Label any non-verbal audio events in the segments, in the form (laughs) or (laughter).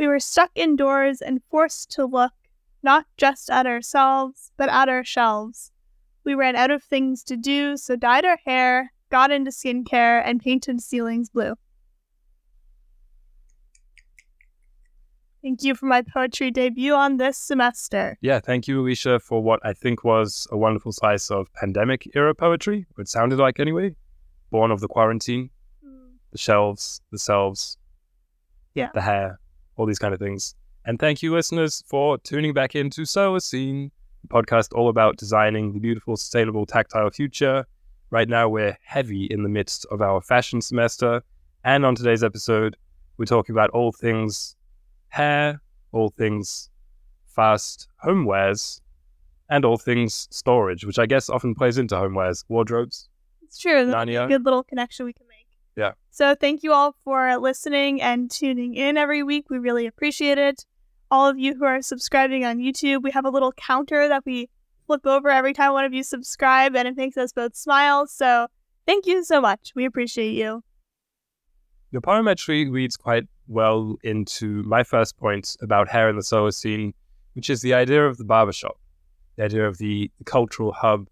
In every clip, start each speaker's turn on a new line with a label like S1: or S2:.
S1: We were stuck indoors and forced to look not just at ourselves, but at our shelves. We ran out of things to do, so dyed our hair, got into skincare, and painted ceilings blue. Thank you for my poetry debut on this semester.
S2: Yeah, thank you, Alicia, for what I think was a wonderful slice of pandemic era poetry, it sounded like anyway. Born of the quarantine,
S1: Mm.
S2: the shelves, the selves,
S1: Yeah.
S2: the hair, all these kind of things. And thank you, listeners, for tuning back into Solacene, the podcast all about designing the beautiful, sustainable, tactile future. Right now, we're heavy in the midst of our fashion semester. And on today's episode, we're talking about all things hair, all things fast homewares, and all things storage, which I guess often plays into homewares, wardrobes,
S1: It's true.
S2: Narnia.
S1: a good little connection we can make.
S2: Yeah.
S1: So thank you all for listening and tuning in every week. We really appreciate it. All of you who are subscribing on YouTube, we have a little counter that we flip over every time one of you subscribe, and it makes us both smile. So thank you so much. We appreciate you.
S2: Your poem reads quite well into my first point about hair in the Solacene, which is the idea of the barbershop, the idea of the, the cultural hub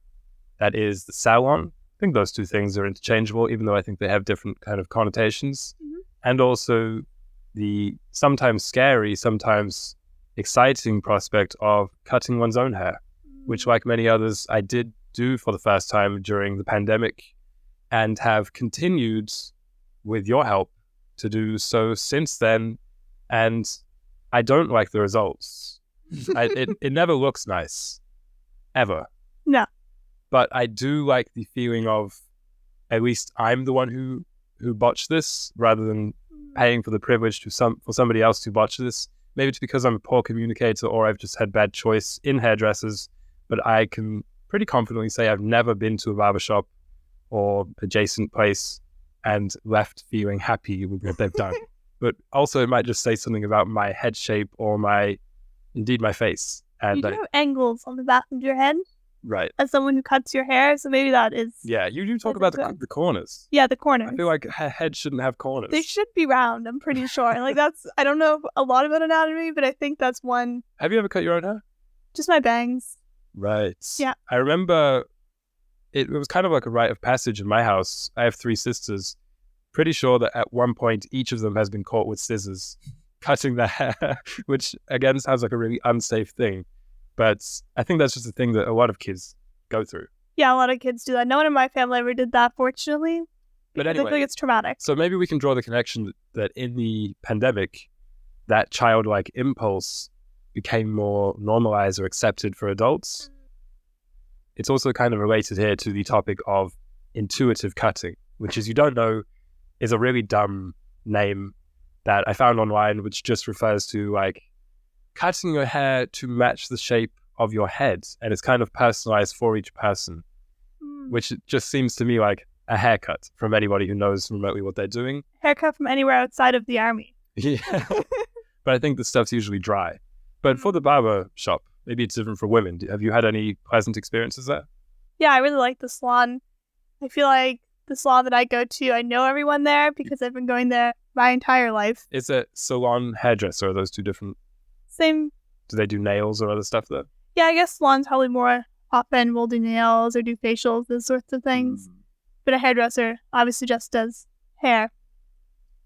S2: that is the salon. I think those two things are interchangeable, even though I think they have different kind of connotations.
S1: Mhm.
S2: And also the sometimes scary, sometimes exciting prospect of cutting one's own hair, which, like many others, I did do for the first time during the pandemic and have continued with your help to do so since then. And I don't like the results. I, it, (laughs) it never looks nice, ever.
S1: No.
S2: But I do like the feeling of at least I'm the one who who botched this rather than paying for the privilege to some for somebody else to botch this. Maybe it's because I'm a poor communicator or I've just had bad choice in hairdressers, but I can pretty confidently say I've never been to a barbershop or adjacent place and left feeling happy with what they've done. (laughs) but also it might just say something about my head shape or my indeed my face.
S1: You
S2: And
S1: do
S2: I,
S1: have angles on the back of your head
S2: right.
S1: as someone who cuts your hair, so maybe that is
S2: Yeah, you do talk about the, the corners.
S1: yeah the corners.
S2: I feel like her head shouldn't have corners.
S1: they should be round. I'm pretty sure. like that's I don't know a lot about anatomy, but I think that's one.
S2: Have you ever cut your own hair?
S1: Just my bangs.
S2: Right.
S1: Yeah.
S2: I remember it, it was kind of like a rite of passage in my house. I have three sisters. Pretty sure that at one point each of them has been caught with scissors cutting their (laughs) hair, which again sounds like a really unsafe thing. But I think that's just a thing that a lot of kids go through.
S1: Yeah, a lot of kids do that. No one in my family ever did that, fortunately.
S2: But anyway.
S1: think it's traumatic.
S2: So maybe we can draw the connection that in the pandemic, that childlike impulse became more normalized or accepted for adults. Mm. It's also kind of related here to the topic of intuitive cutting, which, as you don't know, is a really dumb name that I found online, which just refers to like cutting your hair to match the shape of your head. And it's kind of personalized for each person,
S1: Mm.
S2: which just seems to me like a haircut from anybody who knows remotely what they're doing.
S1: Haircut from anywhere outside of the army. (laughs) (laughs)
S2: Yeah. but I think the stuff's usually dry. But for the barber shop, maybe it's different for women. Have you had any pleasant experiences there?
S1: Yeah, I really like the salon. I feel like the salon that I go to, I know everyone there because I've been going there my entire life.
S2: Is it salon hairdresser? Are those two different?
S1: Same.
S2: Do they do nails or other stuff though?
S1: Yeah, I guess salons probably more often will do nails or do facials, those sorts of things.
S2: Mm.
S1: But a hairdresser obviously just does hair.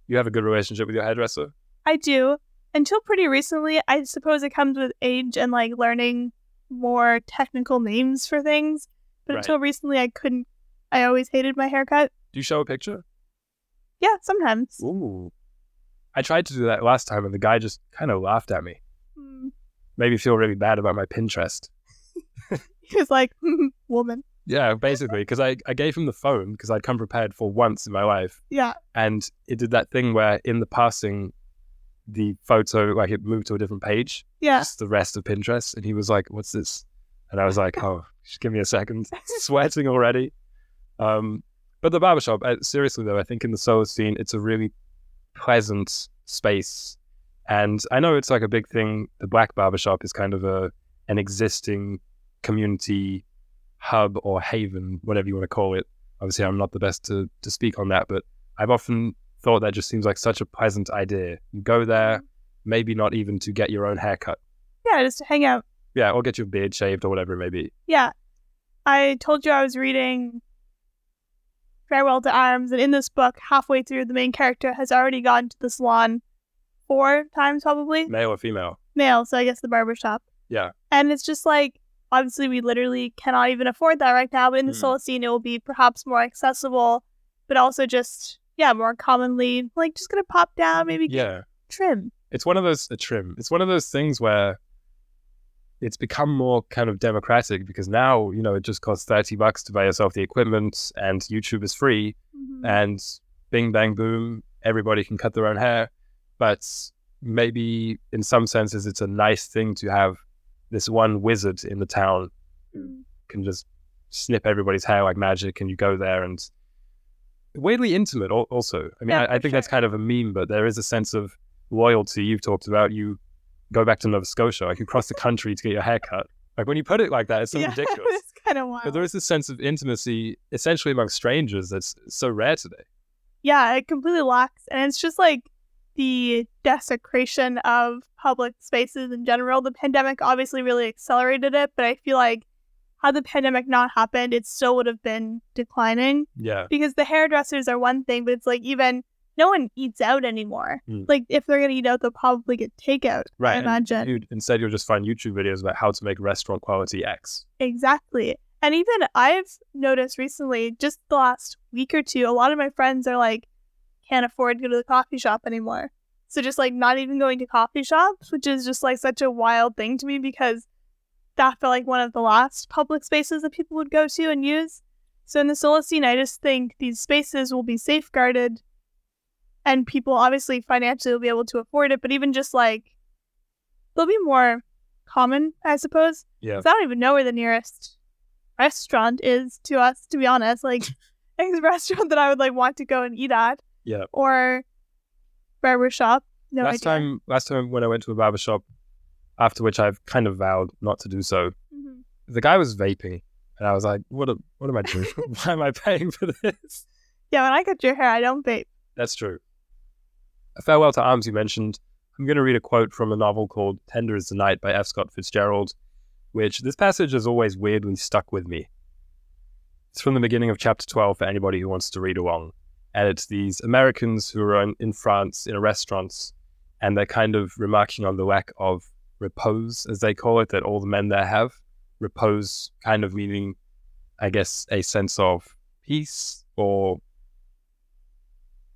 S2: You have a good relationship with your hairdresser?
S1: I do. Until pretty recently, I suppose it comes with age and like learning more technical names for things. But
S2: Right.
S1: until recently, I couldn't. I always hated my haircut.
S2: Do you show a picture?
S1: Yeah, sometimes.
S2: Ooh. I tried to do that last time and the guy just kind of laughed at me.
S1: Mm.
S2: Made me feel really bad about my Pinterest. (laughs)
S1: He was like, (laughs) woman.
S2: Yeah, basically, because I, I gave him the phone because I'd come prepared for once in my life.
S1: Yeah.
S2: and it did that thing where in the passing the photo like it moved to a different page
S1: Yeah.
S2: just the rest of pinterest and he was like what's this and i was like (laughs) oh just give me a second sweating already um but the barbershop uh, seriously though i think in the Solacene it's a really pleasant space and i know it's like a big thing the black barbershop is kind of a an existing community hub or haven whatever you want to call it obviously i'm not the best to to speak on that but I've often thought that just seems like such a pleasant idea. You go there, maybe not even to get your own haircut.
S1: Yeah, just to hang out.
S2: Yeah, or get your beard shaved or whatever it may be.
S1: Yeah. I told you I was reading Farewell to Arms, and in this book, halfway through, the main character has already gone to the salon four times, probably.
S2: Male or female.
S1: Male, so I guess the barber shop.
S2: Yeah.
S1: And it's just like, obviously, we literally cannot even afford that right now, but in the
S2: Mm.
S1: Solacene, it will be perhaps more accessible, but also just, yeah, more commonly, like, just gonna pop down, maybe get
S2: Yeah.
S1: trim.
S2: It's one of those a trim. It's one of those things where it's become more kind of democratic because now, you know, it just costs 30 bucks to buy yourself the equipment and YouTube is free
S1: Mhm.
S2: and bing bang boom, everybody can cut their own hair. But maybe in some senses it's a nice thing to have this one wizard in the town
S1: Mm.
S2: can just snip everybody's hair like magic and you go there and weirdly intimate also i mean
S1: Yeah,
S2: I, I think that's kind of a meme but there is a sense of loyalty you've talked about you go back to nova scotia like you cross the country to get your hair cut like when you put it like that it's so (laughs)
S1: yeah,
S2: ridiculous
S1: it's kind of wild.
S2: but there is this sense of intimacy essentially among strangers that's so rare today
S1: yeah, it completely lacks. And it's just like the desecration of public spaces in general. The pandemic obviously really accelerated it, but I feel like had the pandemic not happened, it still would have been declining
S2: yeah
S1: because the hairdressers are one thing, but it's like even no one eats out anymore.
S2: Mm.
S1: Like if they're gonna eat out, they'll probably get takeout.
S2: right
S1: I imagine
S2: instead you'll just find youtube videos about how to make restaurant quality x
S1: Exactly. And even I've noticed recently, just the last week or two, a lot of my friends are like, can't afford to go to the coffee shop anymore. So just like not even going to coffee shops, which is just like such a wild thing to me because that felt like one of the last public spaces that people would go to and use. So in the Solacene, I just think these spaces will be safeguarded and people obviously financially will be able to afford it, but even just like they'll be more common, I suppose.
S2: yeah
S1: I don't even know where the nearest restaurant is to us, to be honest. Like, (laughs) a restaurant that I would like want to go and eat at,
S2: yeah
S1: or barber shop. No
S2: last
S1: idea.
S2: time last time when i went to a barber shop after which i've kind of vowed not to do so
S1: Mhm.
S2: the guy was vaping and i was like what a, what am i doing (laughs) (laughs) why am i paying for this
S1: Yeah, when I cut your hair, I don't vape.
S2: that's true a farewell to arms you mentioned i'm going to read a quote from a novel called tender is the night by f scott fitzgerald which this passage has always weirdly stuck with me it's from the beginning of chapter 12 for anybody who wants to read along and it's these americans who are in, in france in a restaurant and they're kind of remarking on the lack of repose, as they call it, that all the men there have. Repose kind of meaning, I guess, a sense of peace or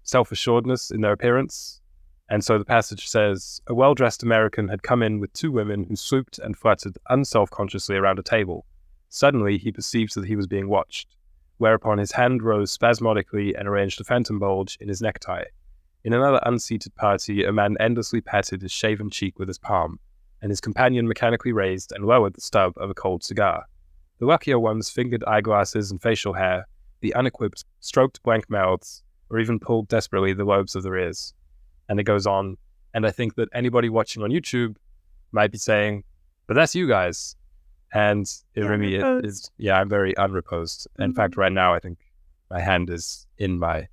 S2: self assuredness in their appearance. And so the passage says A well dressed American had come in with two women who swooped and fluttered unself consciously around a table. Suddenly, he perceived that he was being watched, whereupon his hand rose spasmodically and arranged a phantom bulge in his necktie. In another unseated party, a man endlessly patted his shaven cheek with his palm, and his companion mechanically raised and lowered the stub of a cold cigar. The luckier ones fingered eyeglasses and facial hair, the unequipped stroked blank mouths, or even pulled desperately the lobes of their ears. And it goes on, and I think that anybody watching on YouTube might be saying, but that's you guys. And it
S1: Yeah,
S2: really is, yeah, I'm very unreposed. In
S1: Mhm.
S2: fact, right now, I think my hand is in my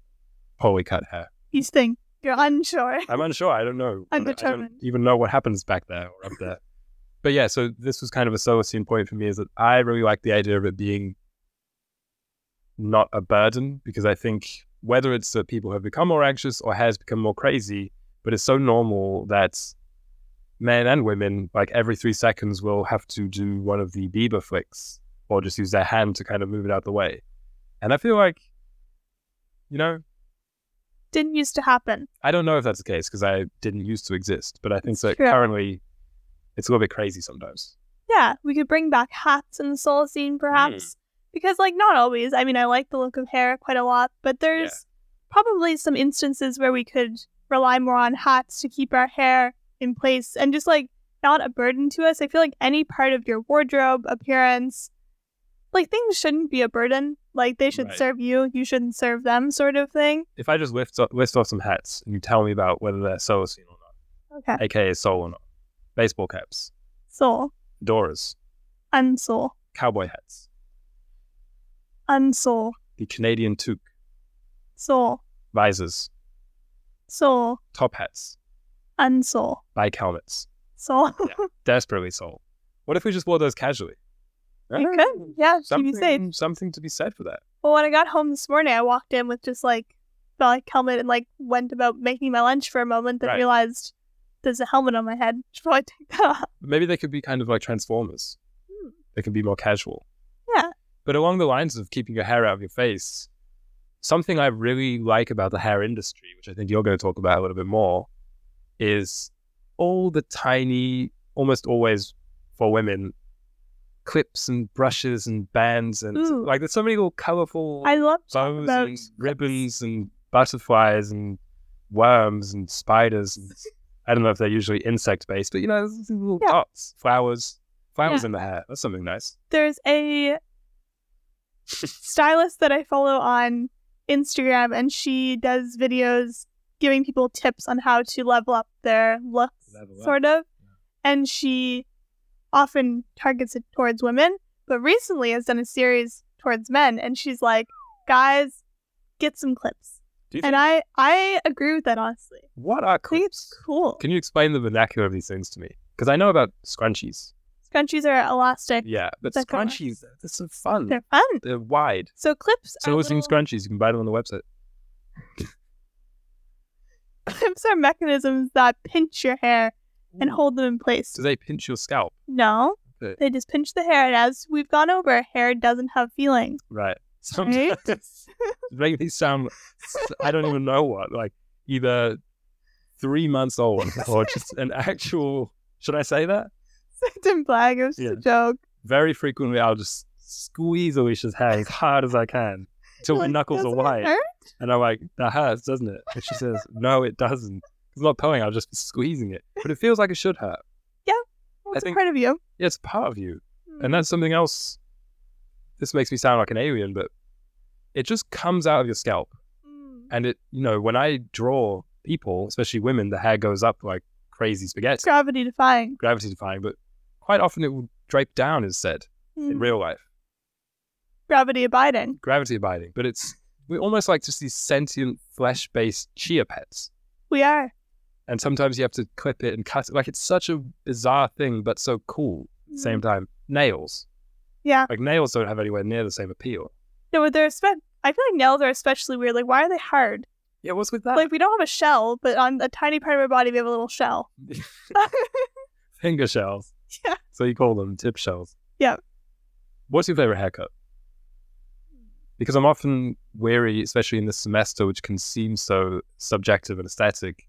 S2: poorly cut hair.
S1: You think you're unsure.
S2: I'm unsure. I don't know. I don't- I don't even know what happens back there or up there. But yeah, so this was kind of a Solacene point for me is that I really like the idea of it being not a burden because I think whether it's that people have become more anxious or has become more crazy, but it's so normal that men and women, like every three seconds, will have to do one of the Bieber flicks or just use their hand to kind of move it out the way. And I feel like, you know,
S1: Didn't used to happen.
S2: I don't know if that's the case because I didn't used to exist, but I think
S1: It's
S2: that
S1: true.
S2: currently it's a little bit crazy sometimes.
S1: Yeah, we could bring back hats in the Solacene, mm. perhaps. Because, like, not always. I mean, I like the look of hair quite a lot, but there's probably some instances where we could rely more on hats to keep our hair in place and just, like, not a burden to us. I feel like any part of your wardrobe, appearance, like, things shouldn't be a burden. Like, they should
S2: Right.
S1: serve you, you shouldn't serve them, sort of thing.
S2: If I just list, list off some hats and you tell me about whether they're Solacene or not,
S1: Okay.
S2: aka Soul or not, baseball caps,
S1: Soul,
S2: fedoras,
S1: unsoul,
S2: cowboy hats,
S1: unsoul,
S2: the Canadian toque,
S1: soul,
S2: visors,
S1: soul,
S2: top hats,
S1: Unsole.
S2: Bike helmets.
S1: Soul.
S2: Desperately soul. What if we just wore those casually?
S1: You could. Yeah, to be safe.
S2: Something, something to be said for that.
S1: Well, when I got home this morning, I walked in with just like the like helmet and like went about making my lunch for a moment, then
S2: Right.
S1: realized there's a helmet on my head. Should probably take that off.
S2: Maybe they could be kind of like Transformers.
S1: Hmm.
S2: They can be more casual.
S1: Yeah.
S2: But along the lines of keeping your hair out of your face, something I really like about the hair industry, which I think you're going to talk about a little bit more, is all the tiny, almost always for women, clips and brushes and bands and
S1: Ooh.
S2: like there's so many little colorful
S1: I love
S2: bows
S1: about
S2: and ribbons and butterflies and worms and spiders. And, (laughs) I don't know if they're usually insect based, but you know, little
S1: Yeah.
S2: dots, flowers, flowers
S1: Yeah.
S2: in the hair. That's something nice.
S1: There's a (laughs) stylist that I follow on Instagram, and she does videos giving people tips on how to level up their looks,
S2: Level up.
S1: sort of. And she often targets it towards women, but recently has done a series towards men. And she's like, guys, get some clips.
S2: You
S1: And I, I agree with that, honestly.
S2: what are
S1: think
S2: clips?
S1: cool.
S2: Can you explain the vernacular of these things to me? Because I know about scrunchies.
S1: Scrunchies are elastic.
S2: Yeah, but scrunchies, they're, they're so fun. They're,
S1: fun.
S2: They're wide.
S1: So clips
S2: So
S1: are little-
S2: scrunchies, you can buy them on the website. (laughs)
S1: clips are mechanisms that pinch your hair and hold them in place.
S2: Do they pinch your scalp?
S1: No,
S2: Okay.
S1: they just pinch the hair, and as we've gone over, hair doesn't have feelings.
S2: Right. (laughs)
S1: Right? (laughs)
S2: Sometimes make me sound I don't even know what, like either three months old or just an actual should I say that?
S1: Didn't flag. It was just
S2: Yeah.
S1: a joke.
S2: Very frequently I'll just squeeze Alicia's hair as hard as I can till my
S1: Like,
S2: knuckles are white.
S1: hurt?"
S2: And I'm like, that hurts, doesn't it? And she says, No, it doesn't. It's not pulling, I'll just squeezing it. But it feels like it should hurt.
S1: Well, it's
S2: think-
S1: part of you.
S2: Yeah, it's part of you. And that's something else. This makes me sound like an alien, but it just comes out of your scalp.
S1: Mm.
S2: And it, you know, when I draw people, especially women, the hair goes up like crazy spaghetti,
S1: gravity defying.
S2: gravity defying, but quite often it will drape down, is said in
S1: Mm.
S2: real life,
S1: Gravity abiding.
S2: gravity abiding. But it's, we're almost like just these sentient flesh based chia pets.
S1: We are.
S2: And sometimes you have to clip it and cut it. Like it's such a bizarre thing, but so cool at the same time. Nails.
S1: Yeah.
S2: Like nails don't have anywhere near the same appeal.
S1: No, but they're spe- I feel like nails are especially weird. Like, why are they hard?
S2: Yeah, what's with that?
S1: Like, we don't have a shell, but on a tiny part of our body, we have a little shell. (laughs) (laughs)
S2: Finger shells.
S1: Yeah.
S2: So you call them tip shells.
S1: Yeah.
S2: What's your favorite haircut? Because I'm often weary, especially in this semester, which can seem so subjective and aesthetic,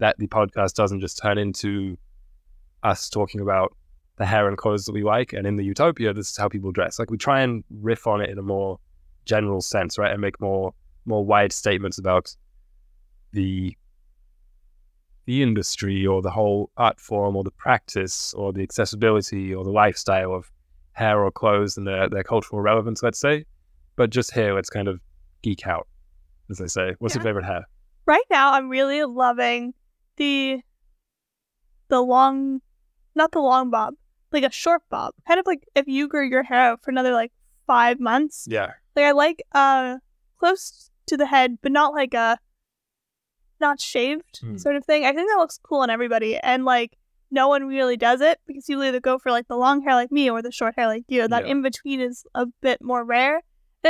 S2: that the podcast doesn't just turn into us talking about the hair and clothes that we like. And in the utopia, this is how people dress. Like we try and riff on it in a more general sense, right? And make more more wide statements about the the industry or the whole art form or the practice or the accessibility or the lifestyle of hair or clothes and their, their cultural relevance, let's say. But just here, let's kind of geek out, as they say. What's your favorite hair?
S1: Right now, I'm really loving the the long, not the long bob, like a short bob. Kind of like if you grew your hair out for another like five months.
S2: Yeah.
S1: Like I like uh close to the head, but not like a not shaved
S2: Hmm.
S1: sort of thing. I think that looks cool on everybody, and like no one really does it because you either go for like the long hair like me or the short hair like you. That
S2: Yeah.
S1: in between is a bit more rare.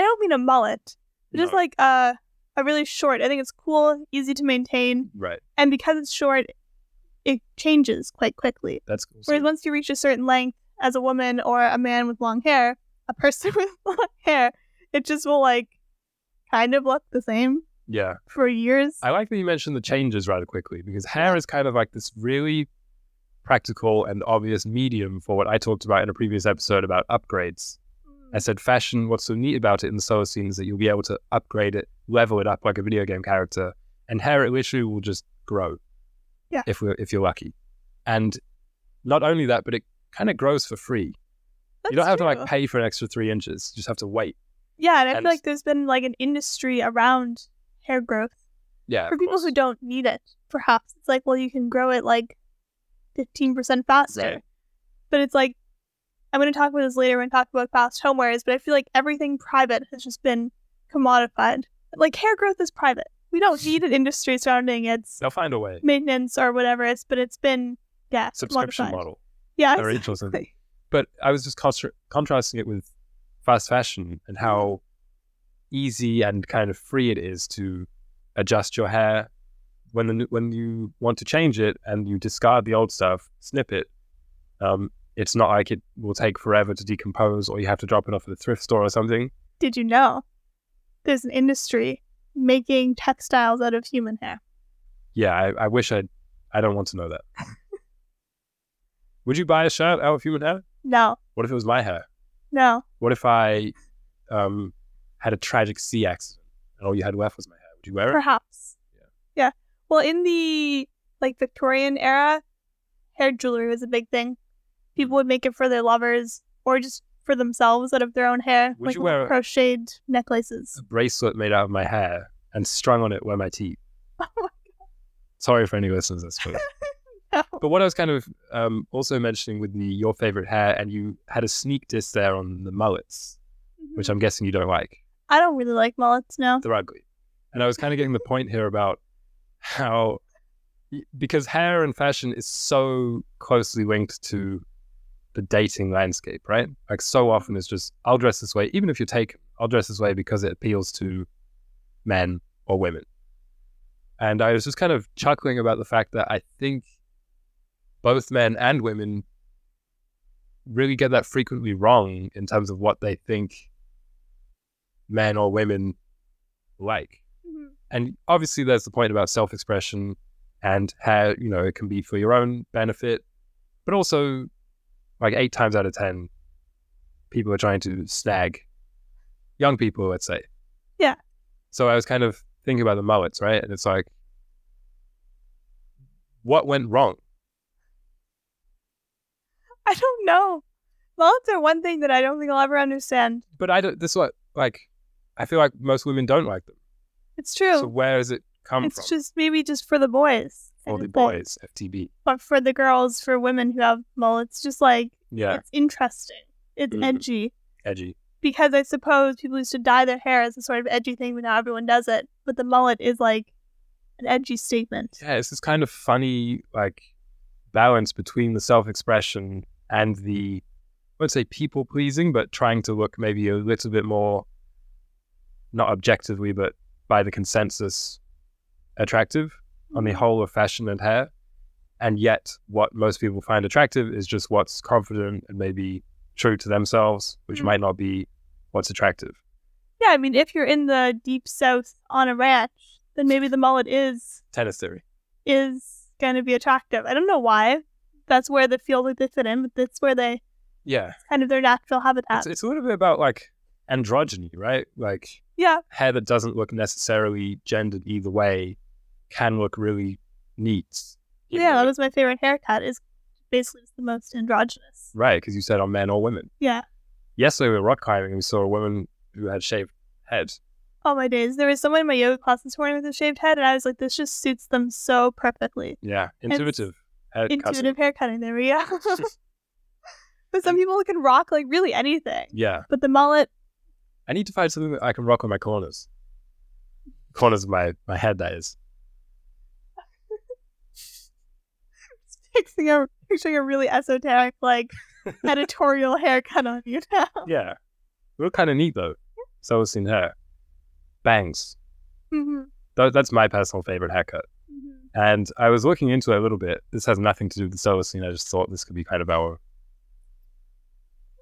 S1: I don't mean a mullet, but just like uh, a really short. I think it's cool, easy to maintain,
S2: Right.
S1: and because it's short, it changes quite quickly.
S2: That's cool.
S1: Whereas once you reach a certain length as a woman or a man with long hair, a person (laughs) with long hair, it just will like kind of look the same
S2: yeah.
S1: for years.
S2: I like that you mentioned the changes rather quickly because hair is kind of like this really practical and obvious medium for what I talked about in a previous episode about upgrades. I said fashion, what's so neat about it in the Solacene is that you'll be able to upgrade it, level it up like a video game character, and hair it literally will just grow.
S1: Yeah.
S2: If we're if you're lucky. And not only that, but it kind of grows for free. That's you don't have to like pay for an extra three inches. You just have to wait.
S1: Yeah, and I
S2: and-
S1: feel like there's been like an industry around hair growth
S2: Yeah.
S1: for people who don't need it. Perhaps it's like, well, you can grow it like 15% faster.
S2: Right.
S1: But it's like, I'm going to talk about this later when we talk about fast homewares, but I feel like everything private has just been commodified. Like hair growth is private. we don't need an industry surrounding its
S2: They'll find a way.
S1: maintenance or whatever it's but it's been yeah
S2: Subscription
S1: modified.
S2: model.
S1: Yeah,
S2: or. But I was just contra- contrasting it with fast fashion and how easy and kind of free it is to adjust your hair when the, when you want to change it and you discard the old stuff, snip it. Um, it's not like it will take forever to decompose or you have to drop it off at a thrift store or something.
S1: Did you know there's an industry making textiles out of human hair?
S2: Yeah, I, I wish I I don't want to know that. (laughs) Would you buy a shirt out of human hair?
S1: No,
S2: What if it was my hair?
S1: no.
S2: What if I um, had a tragic sea accident and all you had left was my hair? Would you wear it?
S1: Perhaps.
S2: Yeah.
S1: Yeah. Well, in the like Victorian era, hair jewelry was a big thing. People would make it for their lovers or just for themselves out of their own hair,
S2: Would
S1: like
S2: you wear a-
S1: crocheted necklaces.
S2: A bracelet made out of my hair and strung on it were my teeth. (laughs)
S1: Oh my
S2: Sorry for any listeners, suppose. (laughs)
S1: No.
S2: But what I was kind of um, also mentioning with the your favorite hair, and you had a sneak diss there on the mullets, which I'm guessing you don't like.
S1: I don't really like mullets now.
S2: They're ugly. And I was kind of getting the point here about how, because hair and fashion is so closely linked to the dating landscape, right? Like so often it's just, I'll dress this way, even if you take, I'll dress this way because it appeals to men or women. And I was just kind of chuckling about the fact that I think both men and women really get that frequently wrong in terms of what they think men or women like.
S1: Mhm.
S2: And obviously, there's the point about self expression and how, you know, it can be for your own benefit, but also, like eight times out of 10, people are trying to snag young people, let's say.
S1: Yeah.
S2: So I was kind of thinking about the mullets, right? And it's like, what went wrong? (laughs)
S1: I don't know. Mullets are one thing that I don't think I'll ever understand.
S2: But I don't, this is what, like, I feel like most women don't like them.
S1: It's true.
S2: So where does it come
S1: it's
S2: from?
S1: It's just maybe just for the boys.
S2: For the boys, FTB.
S1: But for the girls, for women who have mullets, just like
S2: Yeah,
S1: it's interesting. It's
S2: Mhm.
S1: edgy.
S2: edgy.
S1: Because I suppose people used to dye their hair as a sort of edgy thing, but now everyone does it. But the mullet is like an edgy statement.
S2: yeah, it's this kind of funny like balance between the self-expression and the I won't say people pleasing, but trying to look maybe a little bit more not objectively, but by the consensus attractive on the whole of fashion and hair. And yet what most people find attractive is just what's confident and maybe true to themselves, which
S1: Mhm.
S2: might not be what's attractive.
S1: Yeah, I mean, if you're in the deep south on a ranch, then maybe the mullet is
S2: Tennis theory.
S1: is going to be attractive. I don't know why. That's where they feel like they fit in, but that's where they
S2: Yeah.
S1: kind of their natural habitat.
S2: It's, it's a little bit about like androgyny, right? Like
S1: yeah,
S2: hair that doesn't look necessarily gendered either way can look really neat.
S1: yeah, that was my favorite haircut. Is basically the most androgynous.
S2: right because you said on men or women.
S1: Yeah.
S2: Yesterday we were rock climbing and we saw a woman who had shaved head.
S1: Oh my days! There was someone in my yoga class this morning with a shaved head, and I was like, "This just suits them so perfectly."
S2: Yeah, intuitive hair
S1: Intuitive hair cutting. There we go. (laughs) but some people can rock like really anything,
S2: Yeah,
S1: but the mullet.
S2: I need to find something that I can rock on my corners. Corners of my my head, that is.
S1: Picturing a, picturing a really esoteric, like (laughs) editorial haircut on you now.
S2: Yeah, we look kind of neat though. so Solacene hair, bangs.
S1: hmm
S2: Tho- that's my personal favorite haircut. And I was looking into it a little bit. This has nothing to do with the Solacene. I just thought this could be kind of our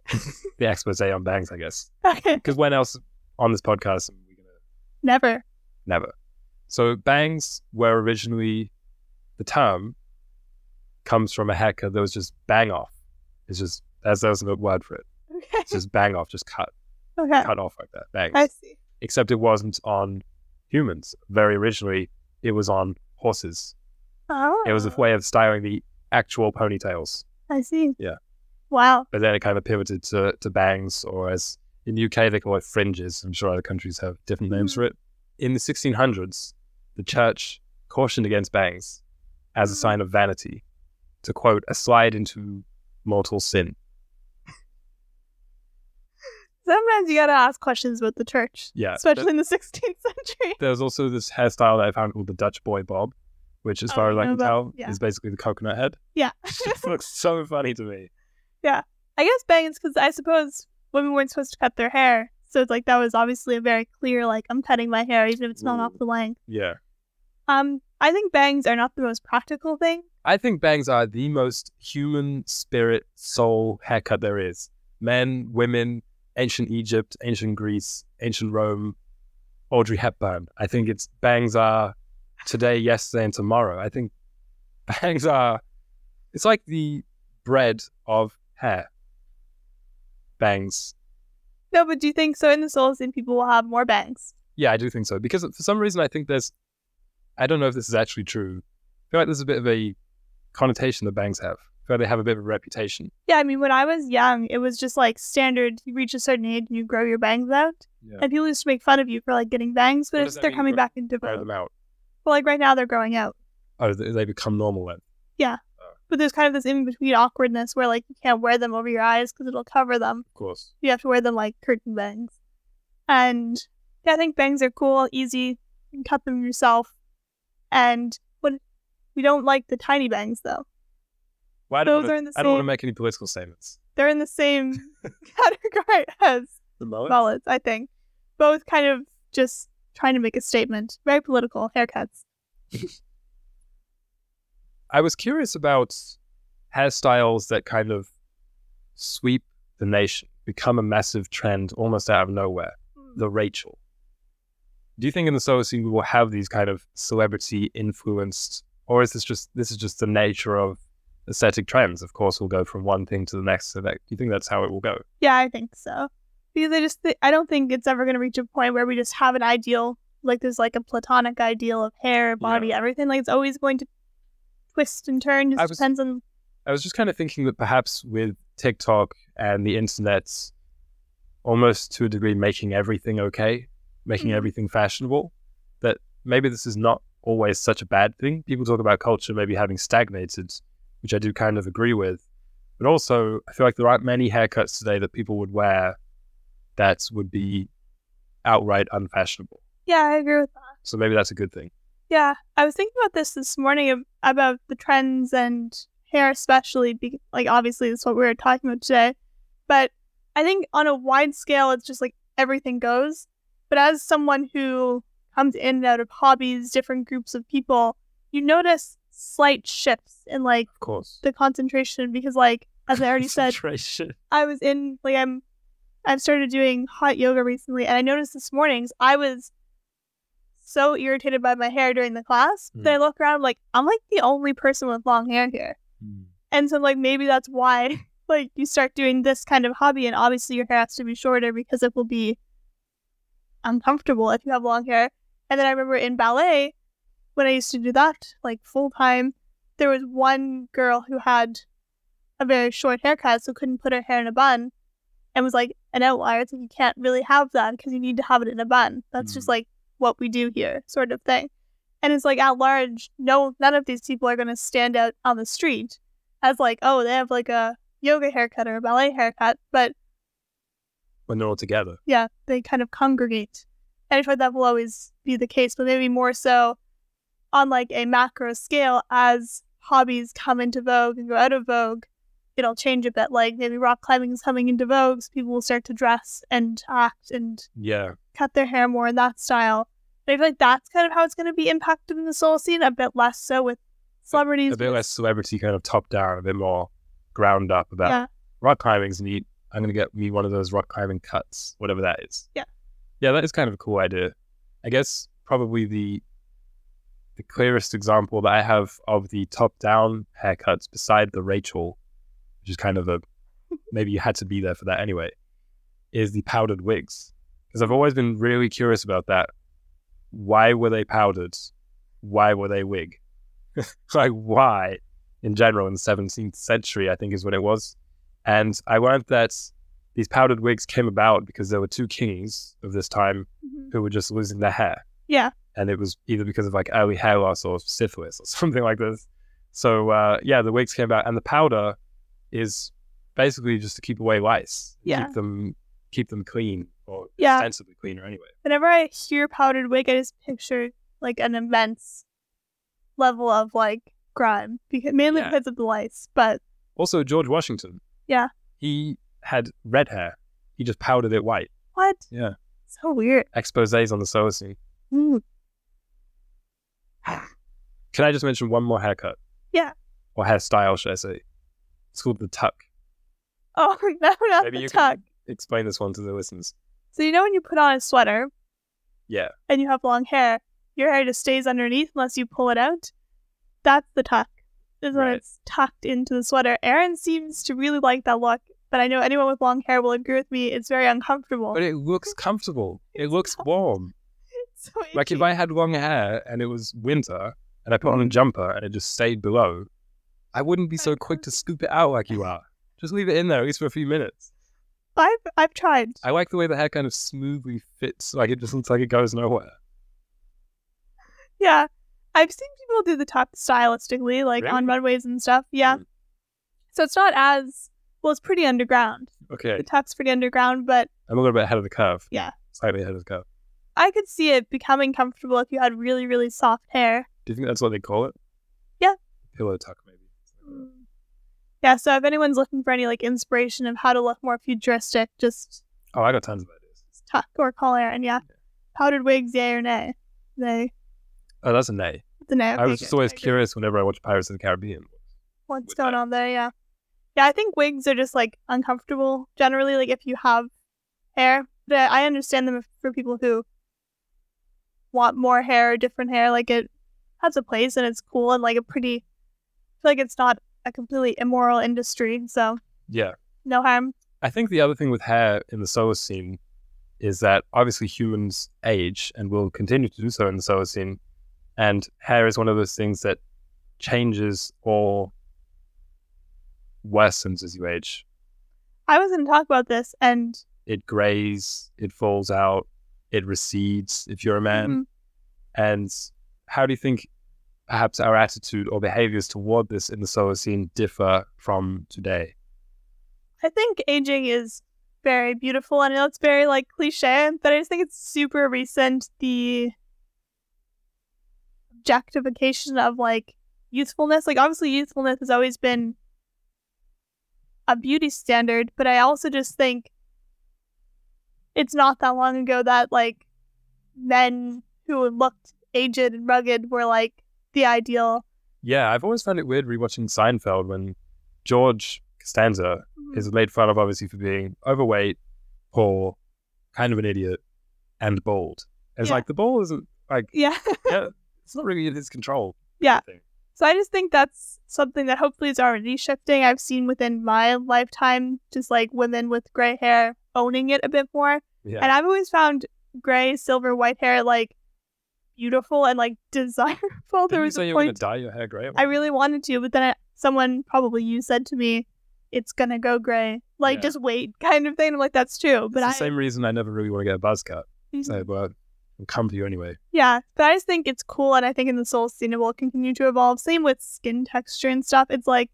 S2: (laughs) the expose on bangs, I guess.
S1: Okay,
S2: Because when else on this podcast are we gonna
S1: never.
S2: never? So bangs were originally the term comes from a haircut that was just bang off. It's just as there was no word for it.
S1: Okay,
S2: It's just bang off, just cut
S1: okay,
S2: cut off like that. Bangs.
S1: I see.
S2: Except it wasn't on humans. Very originally, it was on horses.
S1: Oh,
S2: It was a way of styling the actual ponytails.
S1: I see.
S2: Yeah.
S1: Wow.
S2: But then it kind of pivoted to, to bangs, or as in the UK they call it fringes. I'm sure other countries have different names mm-hmm. for it. In the 1600s, the church cautioned against bangs as a mm. sign of vanity, to quote, a slide into mortal sin.
S1: Sometimes you gotta ask questions about the church,
S2: Yeah.
S1: especially in the (laughs) 16th century.
S2: There's also this hairstyle that I found called the Dutch boy bob, which, as
S1: Oh,
S2: far as I can
S1: about-
S2: tell,
S1: yeah.
S2: is basically the coconut head.
S1: Yeah. (laughs)
S2: It looks so funny to me. Yeah.
S1: I guess bangs because I suppose women weren't supposed to cut their hair, so it's like that was obviously a very clear like I'm cutting my hair even if it's not off the length.
S2: Yeah.
S1: Um, I think bangs are not the most practical thing.
S2: I think bangs are the most human spirit soul haircut there is. Men, women, ancient Egypt, ancient Greece, ancient Rome, Audrey Hepburn. I think it's bangs are today, yesterday, and tomorrow. I think (laughs) bangs are it's like the bread of hair. Bangs.
S1: No, but do you think so? In the Solacene, people will have more bangs.
S2: Yeah, I do think so. Because for some reason I think there's I don't know if this is actually true. I feel like there's a bit of a connotation that bangs have. Like they have a bit of a reputation.
S1: Yeah, I mean, when I was young, it was just like standard. You reach a certain age and you grow your bangs out,
S2: Yeah.
S1: and people used to make fun of you for like getting bangs, but it's, they're
S2: mean,
S1: coming back into
S2: Grow them out.
S1: But like right now, they're growing out.
S2: Oh, they they become normal then. Yeah. Oh.
S1: But there's kind of this in between awkwardness where like you can't wear them over your eyes because it'll cover them.
S2: Of course.
S1: You have to wear them like curtain bangs. And yeah, I think bangs are cool, easy. You can cut them yourself. And we don't like the tiny bangs though.
S2: Well, I don't
S1: Those
S2: wanna,
S1: are in the
S2: I don't want to make any political statements.
S1: They're in the same (laughs) category as
S2: The mullet?
S1: mullets, I think. Both kind of just trying to make a statement. Very political haircuts. (laughs)
S2: I was curious about hairstyles that kind of sweep the nation, become a massive trend almost out of nowhere. Hmm. The Rachel. Do you think in the Solacene we will have these kind of celebrity influenced, or is this just this is just the nature of aesthetic trends? Of course, we'll go from one thing to the next. So that, do you think that's how it will go?
S1: Yeah, I think so. Because I just thi- I don't think it's ever going to reach a point where we just have an ideal like there's like a platonic ideal of hair, body, everything. Like it's always going to twist and turn. Just
S2: I was-
S1: depends on
S2: I was just kind of thinking that perhaps with TikTok and the internet, almost to a degree, making everything okay, making
S1: Mhm.
S2: everything fashionable, that maybe this is not always such a bad thing. People talk about culture maybe having stagnated, which I do kind of agree with. But also, I feel like there aren't many haircuts today that people would wear that would be outright unfashionable.
S1: Yeah, I agree with that.
S2: So maybe that's a good thing.
S1: Yeah, I was thinking about this this morning ab- about the trends and hair, especially. Be- like, obviously, that's what we were talking about today. But I think on a wide scale, it's just like everything goes. But as someone who comes in and out of hobbies, different groups of people, you notice slight shifts in like
S2: Of course.
S1: the concentration because, like, as I already said, I was in like I'm I've started doing hot yoga recently and I noticed this mornings I was so irritated by my hair during the class that I hmm. look around like I'm like the only person with long hair here. Hmm. And so like maybe that's why (laughs) like you start doing this kind of hobby and obviously your hair has to be shorter because it will be uncomfortable if you have long hair. And then I remember in ballet when I used to do that like full time, there was one girl who had a very short haircut, so couldn't put her hair in a bun, and was like an outlier. It's like you can't really have that because you need to have it in a bun. That's just
S2: Mm.
S1: like what we do here, sort of thing. And it's like at large, no, none of these people are going to stand out on the street as like, oh, they have like a yoga haircut or a ballet haircut, but
S2: When they're all together.
S1: yeah, they kind of congregate. And I feel like that will always be the case, but maybe more so on like a macro scale as hobbies come into vogue and go out of vogue, it'll change a bit. Like maybe rock climbing is coming into vogue, so people will start to dress and act and
S2: Yeah.
S1: cut their hair more in that style. And I feel like that's kind of how it's going to be impacted in the Solacene, a bit less so with celebrities.
S2: a bit less celebrity kind of top down, a bit more ground up about
S1: Yeah.
S2: rock climbing's neat. I'm gonna get me one of those rock climbing cuts, whatever that is.
S1: Yeah.
S2: Yeah, that is kind of a cool idea. I guess probably the the clearest example that I have of the top down haircuts beside the Rachel, which is kind of a (laughs) maybe you had to be there for that anyway, is the powdered wigs. Because I've always been really curious about that. Why were they powdered? Why were they wig? (laughs) like why in general in the 17th century i think is when it was and i learned that these powdered wigs came about because there were two kings of this time
S1: Mhm.
S2: who were just losing their hair
S1: Yeah.
S2: and it was either because of like early hair loss or syphilis or (laughs) something like this so uh, yeah the wigs came about and the powder is basically just to keep away lice
S1: Yeah.
S2: keep them keep them clean or
S1: Yeah.
S2: ostensibly cleaner anyway.
S1: Whenever I hear powdered wig, I just picture like an immense level of like grime, because mainly
S2: Yeah.
S1: because of the lice. But
S2: Also, George Washington.
S1: Yeah.
S2: He had red hair. He just powdered it white.
S1: what?
S2: Yeah.
S1: So weird.
S2: Exposés on the Solacene.
S1: Mm. (sighs)
S2: Can I just mention one more haircut?
S1: Yeah.
S2: Or hairstyle, should I say? It's called the tuck.
S1: Oh (laughs) no, not
S2: Maybe
S1: the
S2: you
S1: tuck.
S2: can explain this one to the listeners.
S1: So you know when you put on a sweater
S2: Yeah.
S1: and you have long hair, your hair just stays underneath unless you pull it out. That's the tuck. Is when
S2: Right.
S1: it's tucked into the sweater. Aaron seems to really like that look, but I know anyone with long hair will agree with me. It's very uncomfortable.
S2: But it looks comfortable. It (laughs) looks warm.
S1: So
S2: Like if. I had long hair and it was winter and I put on a jumper and it just stayed below, I wouldn't be so quick to scoop it out like you are. Just leave it in there at least for a few minutes.
S1: I've I've tried.
S2: I like the way the hair kind of smoothly fits. Like it just looks like it goes nowhere.
S1: Yeah. I've seen people do the top stylistically, like on runways and stuff. Yeah.
S2: Mm.
S1: So it's not as well, it's pretty underground.
S2: Okay.
S1: The tuck's pretty underground, but
S2: I'm a little bit ahead of the curve.
S1: Yeah.
S2: Slightly ahead of the curve.
S1: I could see it becoming comfortable if you had really, really soft hair.
S2: Do you think that's what they call it?
S1: Yeah.
S2: Pillow tuck, maybe. Mm.
S1: Yeah, so if anyone's looking for any like inspiration of how to look more futuristic, just
S2: Oh, I got tons of ideas.
S1: tuck or call Aaron. Yeah. Powdered wigs, yay or nay? They
S2: Oh, that's a nay.
S1: the nay.
S2: I was just
S1: good,
S2: always curious whenever I watch Pirates of the Caribbean.
S1: What's
S2: with
S1: going
S2: that.
S1: on there? Yeah. Yeah, I think wigs are just like uncomfortable generally. Like if you have hair, but I understand them for people who want more hair or different hair. Like it has a place and it's cool and like a pretty. I feel like it's not a completely immoral industry, so
S2: Yeah.
S1: no harm.
S2: I think the other thing with hair in the Solacene is that obviously humans age and will continue to do so in the Solacene. And hair is one of those things that changes or worsens as you age.
S1: I was going to talk about this, and
S2: It grays, it falls out, it recedes if you're a man.
S1: Mhm.
S2: And how do you think perhaps our attitude or behaviors toward this in the Solacene differ from today?
S1: I think aging is very beautiful. I know it's very like cliche, but I just think it's super recent. The objectification of like youthfulness. Like obviously youthfulness has always been a beauty standard, but I also just think it's not that long ago that like men who looked aged and rugged were like the ideal.
S2: Yeah, I've always found it weird rewatching Seinfeld when George Costanza mm-hmm. is made fun of obviously for being overweight, poor, kind of an idiot, and bald. It's
S1: Yeah.
S2: like the ball isn't like
S1: Yeah. (laughs)
S2: yeah, it's not really in his control.
S1: Yeah. So I just think that's something that hopefully is already shifting. I've seen within my lifetime, just like women with gray hair owning it a bit more.
S2: Yeah.
S1: And I've always found gray, silver, white hair like beautiful and like (laughs) desirable.
S2: Didn't
S1: there
S2: you
S1: was
S2: say
S1: a
S2: you were gonna dye your hair grey?
S1: I really wanted to, but then I, someone, probably you, said to me, "It's gonna go gray." Like
S2: Yeah.
S1: just wait, kind of thing. I'm like, that's true,
S2: It's
S1: but
S2: the
S1: I
S2: same reason I never really want to get a buzz cut.
S1: Mhm.
S2: So, well, it'll come to you anyway.
S1: Yeah, but I just think it's cool, and I think in the Solacene it will continue to evolve. Same with skin texture and stuff. It's like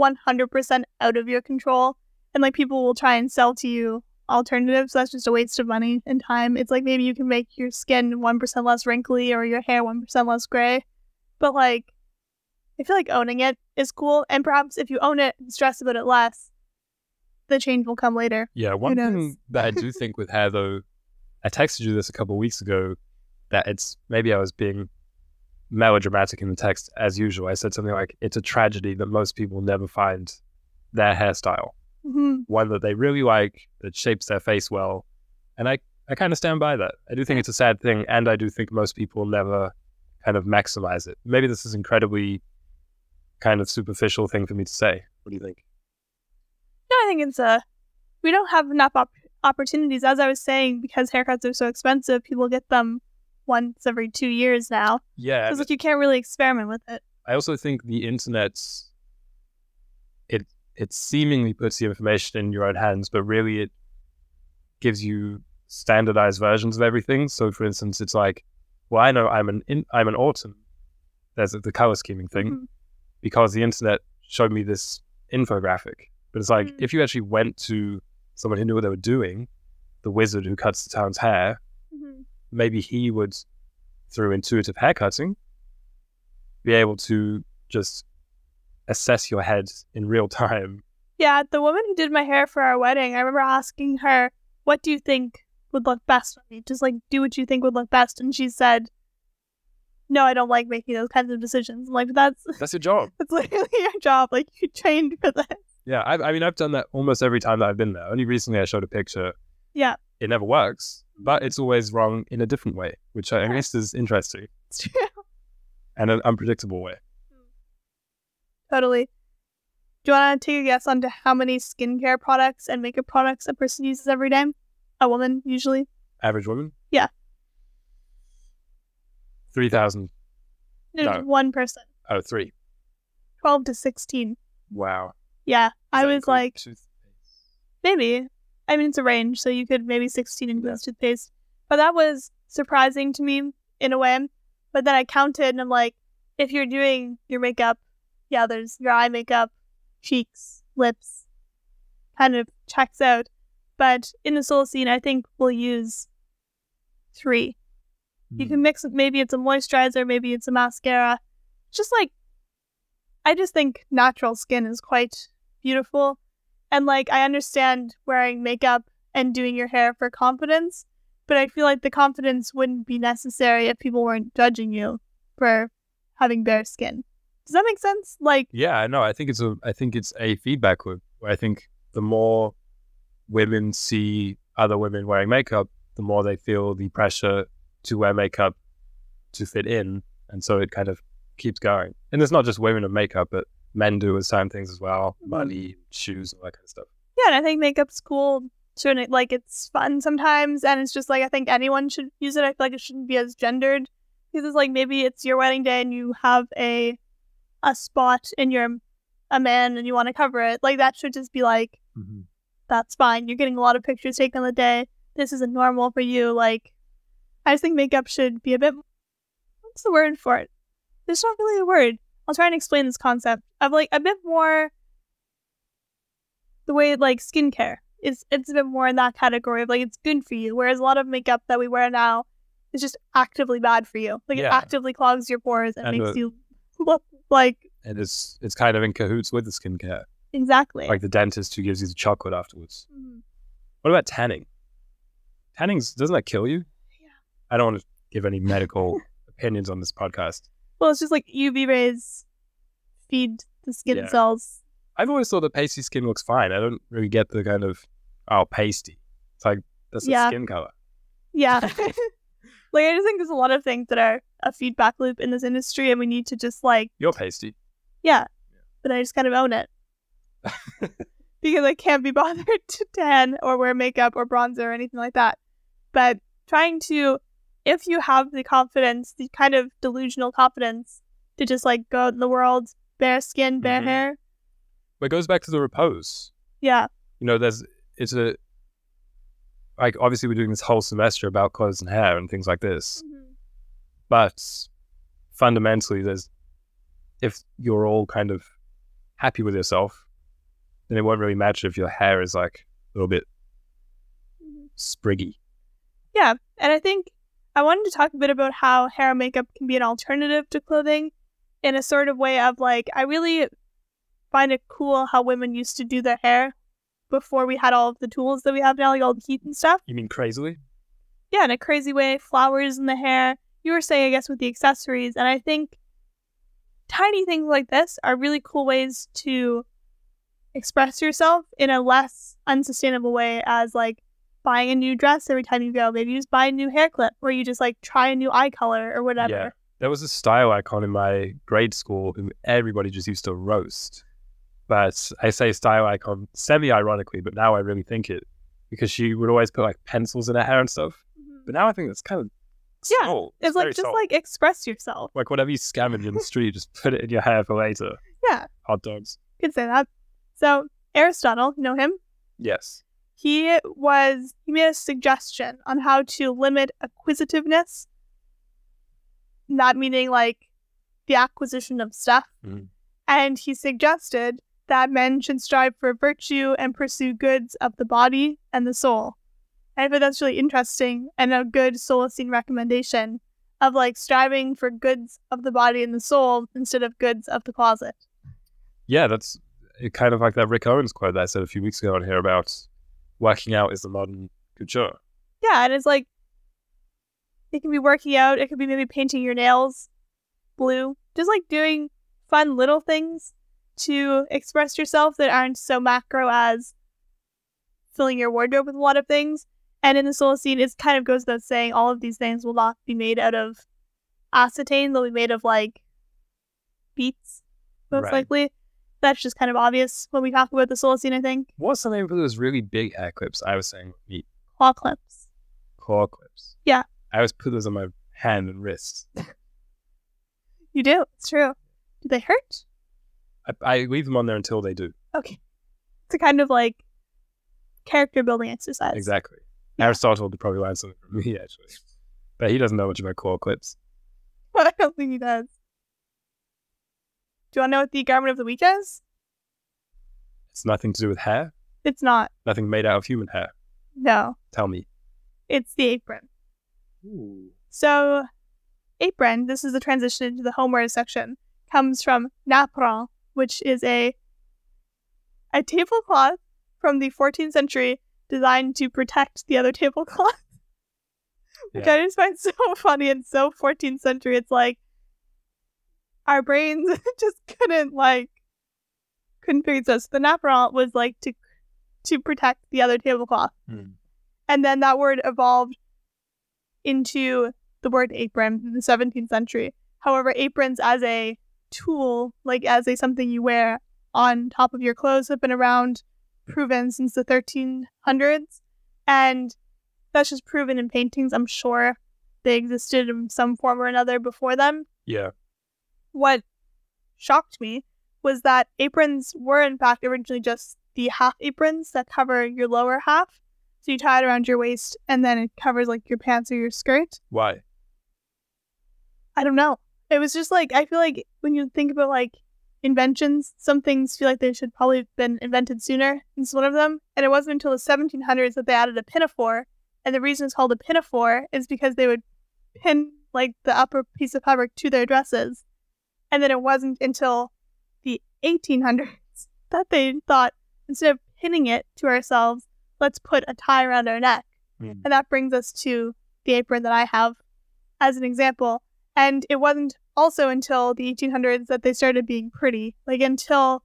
S1: 100% out of your control, and like people will try and sell to you alternatives. That's just a waste of money and time. It's like maybe you can make your skin 1% less wrinkly or your hair 1% less gray, but like I feel like owning it is cool, and perhaps if you own it and stress about it less, the change will come later.
S2: Yeah, one thing that I (laughs) do think with hair, though, I texted you this a couple of weeks ago that it's maybe I was being melodramatic in the text as usual. I said something like, "It's a tragedy that most people never find their hairstyle,
S1: hmm
S2: one that they really like, that shapes their face well," and I I kind of stand by that. I do think it's a sad thing, and I do think most people never kind of maximize it. Maybe this is incredibly kind of superficial thing for me to say. What do you think?
S1: No, I think it's a. We don't have enough op- opportunities, as I was saying, because haircuts are so expensive. People get them once every two years now,
S2: Yeah,
S1: because like you can't really experiment with it.
S2: I also think the internet's it it seemingly puts the information in your own hands, but really it gives you standardized versions of everything. So, for instance, it's like, well, I know I'm an in, I'm an autumn. There's the color scheming thing
S1: Mhm.
S2: because the internet showed me this infographic. But it's like
S1: Mm.
S2: if you actually went to someone who knew what they were doing, the wizard who cuts the town's hair,
S1: hmm
S2: maybe he would, through intuitive hair cutting, be able to just assess your head in real time.
S1: Yeah, the woman who did my hair for our wedding, I remember asking her, "What do you think would look best on me? Just like do what you think would look best." And she said, "No, I don't like making those kinds of decisions." I'm like, that's
S2: That's your job. (laughs)
S1: that's literally your job. Like you trained for this.
S2: Yeah, I, I mean, I've done that almost every time that I've been there. Only recently I showed a picture.
S1: Yeah.
S2: It never works, but mm-hmm. it's always wrong in a different way, which I guess is interesting
S1: It's true. (laughs)
S2: and an unpredictable way. Hmm.
S1: Totally. Do you want to take a guess onto how many skincare products and makeup products a person uses every day? A woman, usually.
S2: Average woman?
S1: Yeah.
S2: 3,000.
S1: No,
S2: No.
S1: one person.
S2: Oh, three.
S1: 12 to 16.
S2: Wow.
S1: Yeah.
S2: Does
S1: I was like,
S2: toothpaste?
S1: maybe. I mean, it's a range, so you could maybe 16 includes toothpaste. But that was surprising to me in a way. But then I counted and I'm like, if you're doing your makeup, yeah, there's your eye makeup, cheeks, lips, kind of checks out. But in the Solacene, I think we'll use three. You
S2: Hmm.
S1: can mix it. Maybe it's a moisturizer, maybe it's a mascara. Just like, I just think natural skin is quite beautiful. And like, I understand wearing makeup and doing your hair for confidence, but I feel like the confidence wouldn't be necessary if people weren't judging you for having bare skin. Does that make sense? Like,
S2: Yeah, I know. I think it's a I think it's a feedback loop where I think the more women see other women wearing makeup, the more they feel the pressure to wear makeup to fit in. And so it kind of keeps going. And it's not just women and makeup, but men do with certain things as well.
S1: Mhm.
S2: Money, shoes, all that kind of stuff.
S1: yeah, and I think makeup's cool. Certain like it's fun sometimes, and it's just like I think anyone should use it. I feel like it shouldn't be as gendered because it's like maybe it's your wedding day and you have a a spot in you're a man and you want to cover it. Like that should just be like that's fine. You're getting a lot of pictures taken on the day. This isn't normal for you. Like I just think makeup should be a bit. What's the word for it? There's not really a word. I'll try and explain this concept of like a bit more the way like skincare is it's a bit more in that category of like it's good for you, whereas a lot of makeup that we wear now is just actively bad for you. Like it actively clogs your pores and,
S2: And,
S1: makes
S2: uh,
S1: you look like
S2: And it's it's kind of in cahoots with the skincare.
S1: exactly.
S2: Like the dentist who gives you the chocolate afterwards.
S1: Mhm.
S2: What about tanning? Tanning's doesn't that kill you?
S1: Yeah.
S2: I don't want to give any medical (laughs) opinions on this podcast.
S1: Well, it's just like UV rays feed the skin
S2: Yeah.
S1: cells.
S2: I've always thought that pasty skin looks fine. I don't really get the kind of oh pasty. It's like that's
S1: Yeah.
S2: a skin color.
S1: Yeah. (laughs) (laughs) like I just think there's a lot of things that are a feedback loop in this industry and we need to just like
S2: You're pasty.
S1: yeah. But I just kind of own it. (laughs) because I can't be bothered to tan or wear makeup or bronzer or anything like that. But trying to if you have the confidence, the kind of delusional confidence to just like go out in the world, bare skin, bare
S2: Mhm.
S1: hair.
S2: But it goes back to the repose.
S1: Yeah.
S2: You know, there's it's a like obviously we're doing this whole semester about clothes and hair and things like this. But fundamentally there's if you're all kind of happy with yourself, then it won't really matter if your hair is like a little bit
S1: Mhm.
S2: spriggy.
S1: Yeah, and I think I wanted to talk a bit about how hair and makeup can be an alternative to clothing in a sort of way of like, I really find it cool how women used to do their hair before we had all of the tools that we have now, like all the heat and stuff.
S2: You mean crazily?
S1: Yeah, in a crazy way, flowers in the hair. You were saying, I guess, with the accessories. And I think tiny things like this are really cool ways to express yourself in a less unsustainable way as like buying a new dress every time you go. Maybe you just buy a new hair clip or you just like try a new eye color or whatever.
S2: Yeah. There was a style icon in my grade school who everybody just used to roast. But I say style icon semi ironically, but now I really think it because she would always put like pencils in her hair and stuff.
S1: Mhm.
S2: But now I think that's kind of
S1: Yeah,
S2: soul.
S1: It's like just
S2: soul.
S1: like express yourself.
S2: like whatever you scavenge in the (laughs) street, just put it in your hair for later.
S1: Yeah,
S2: Hot dogs.
S1: could say that. So Aristotle, you know him?
S2: Yes.
S1: He was he made a suggestion on how to limit acquisitiveness not meaning like the acquisition of stuff
S2: Mhm.
S1: and he suggested that men should strive for virtue and pursue goods of the body and the soul And I think that's really interesting and a good Solacene recommendation of like striving for goods of the body and the soul instead of goods of the closet.
S2: Yeah, that's kind of like that Rick Owens quote that I said a few weeks ago on here about working out is the modern couture.
S1: Yeah, and it's like it can be working out, it could be maybe painting your nails blue, just like doing fun little things to express yourself that aren't so macro as filling your wardrobe with a lot of things. And in the Solacene, it kind of goes without saying all of these things will not be made out of acetate. They'll be made of like beets, most
S2: Right.
S1: likely. That's just kind of obvious when we talk about the Solacene, I think.
S2: What's the name for those really big hair clips? I was saying meat
S1: Claw clips.
S2: claw clips.
S1: Yeah.
S2: I always put those on my hand and wrist.
S1: You do. It's true. Do they hurt?
S2: I, I leave them on there until they do.
S1: Okay. It's a kind of like character building exercise.
S2: Exactly.
S1: Yeah.
S2: Aristotle would probably learn something from me actually, but he doesn't know much about claw clips.
S1: But (laughs) I don't think he does. Do you want to know what the garment of the week is?
S2: It's nothing to do with hair.
S1: It's not.
S2: Nothing made out of human hair.
S1: No.
S2: Tell me.
S1: It's the apron.
S2: Ooh.
S1: So, apron, this is the transition into the homeware section, comes from napron, which is a a tablecloth from the 14th century designed to protect the other (laughs) tablecloth. Which I just find (laughs) so funny and so 14th century. It's like our brains (laughs) just couldn't like couldn't figure this. The napron was like to to protect the other tablecloth.
S2: Hmm.
S1: And then that word evolved into the word apron in the 17th century. However, aprons as a tool, like as a something you wear on top of your clothes, have been around, proven since the 1300s. And that's just proven in paintings. I'm sure they existed in some form or another before them.
S2: Yeah.
S1: What shocked me was that aprons were, in fact, originally just the half aprons that cover your lower half. So you tie it around your waist and then it covers like your pants or your skirt.
S2: Why?
S1: I don't know. It was just like, I feel like when you think about like inventions, some things feel like they should probably have been invented sooner. This is one of them. And it wasn't until the 1700s that they added a pinafore. And the reason it's called a pinafore is because they would pin like the upper piece of fabric to their dresses. And then it wasn't until the 1800s (laughs) that they thought instead of pinning it to ourselves, let's put a tie around our neck.
S2: Hmm.
S1: And that brings us to the apron that I have as an example. And it wasn't also until the 1800s that they started being pretty. Like until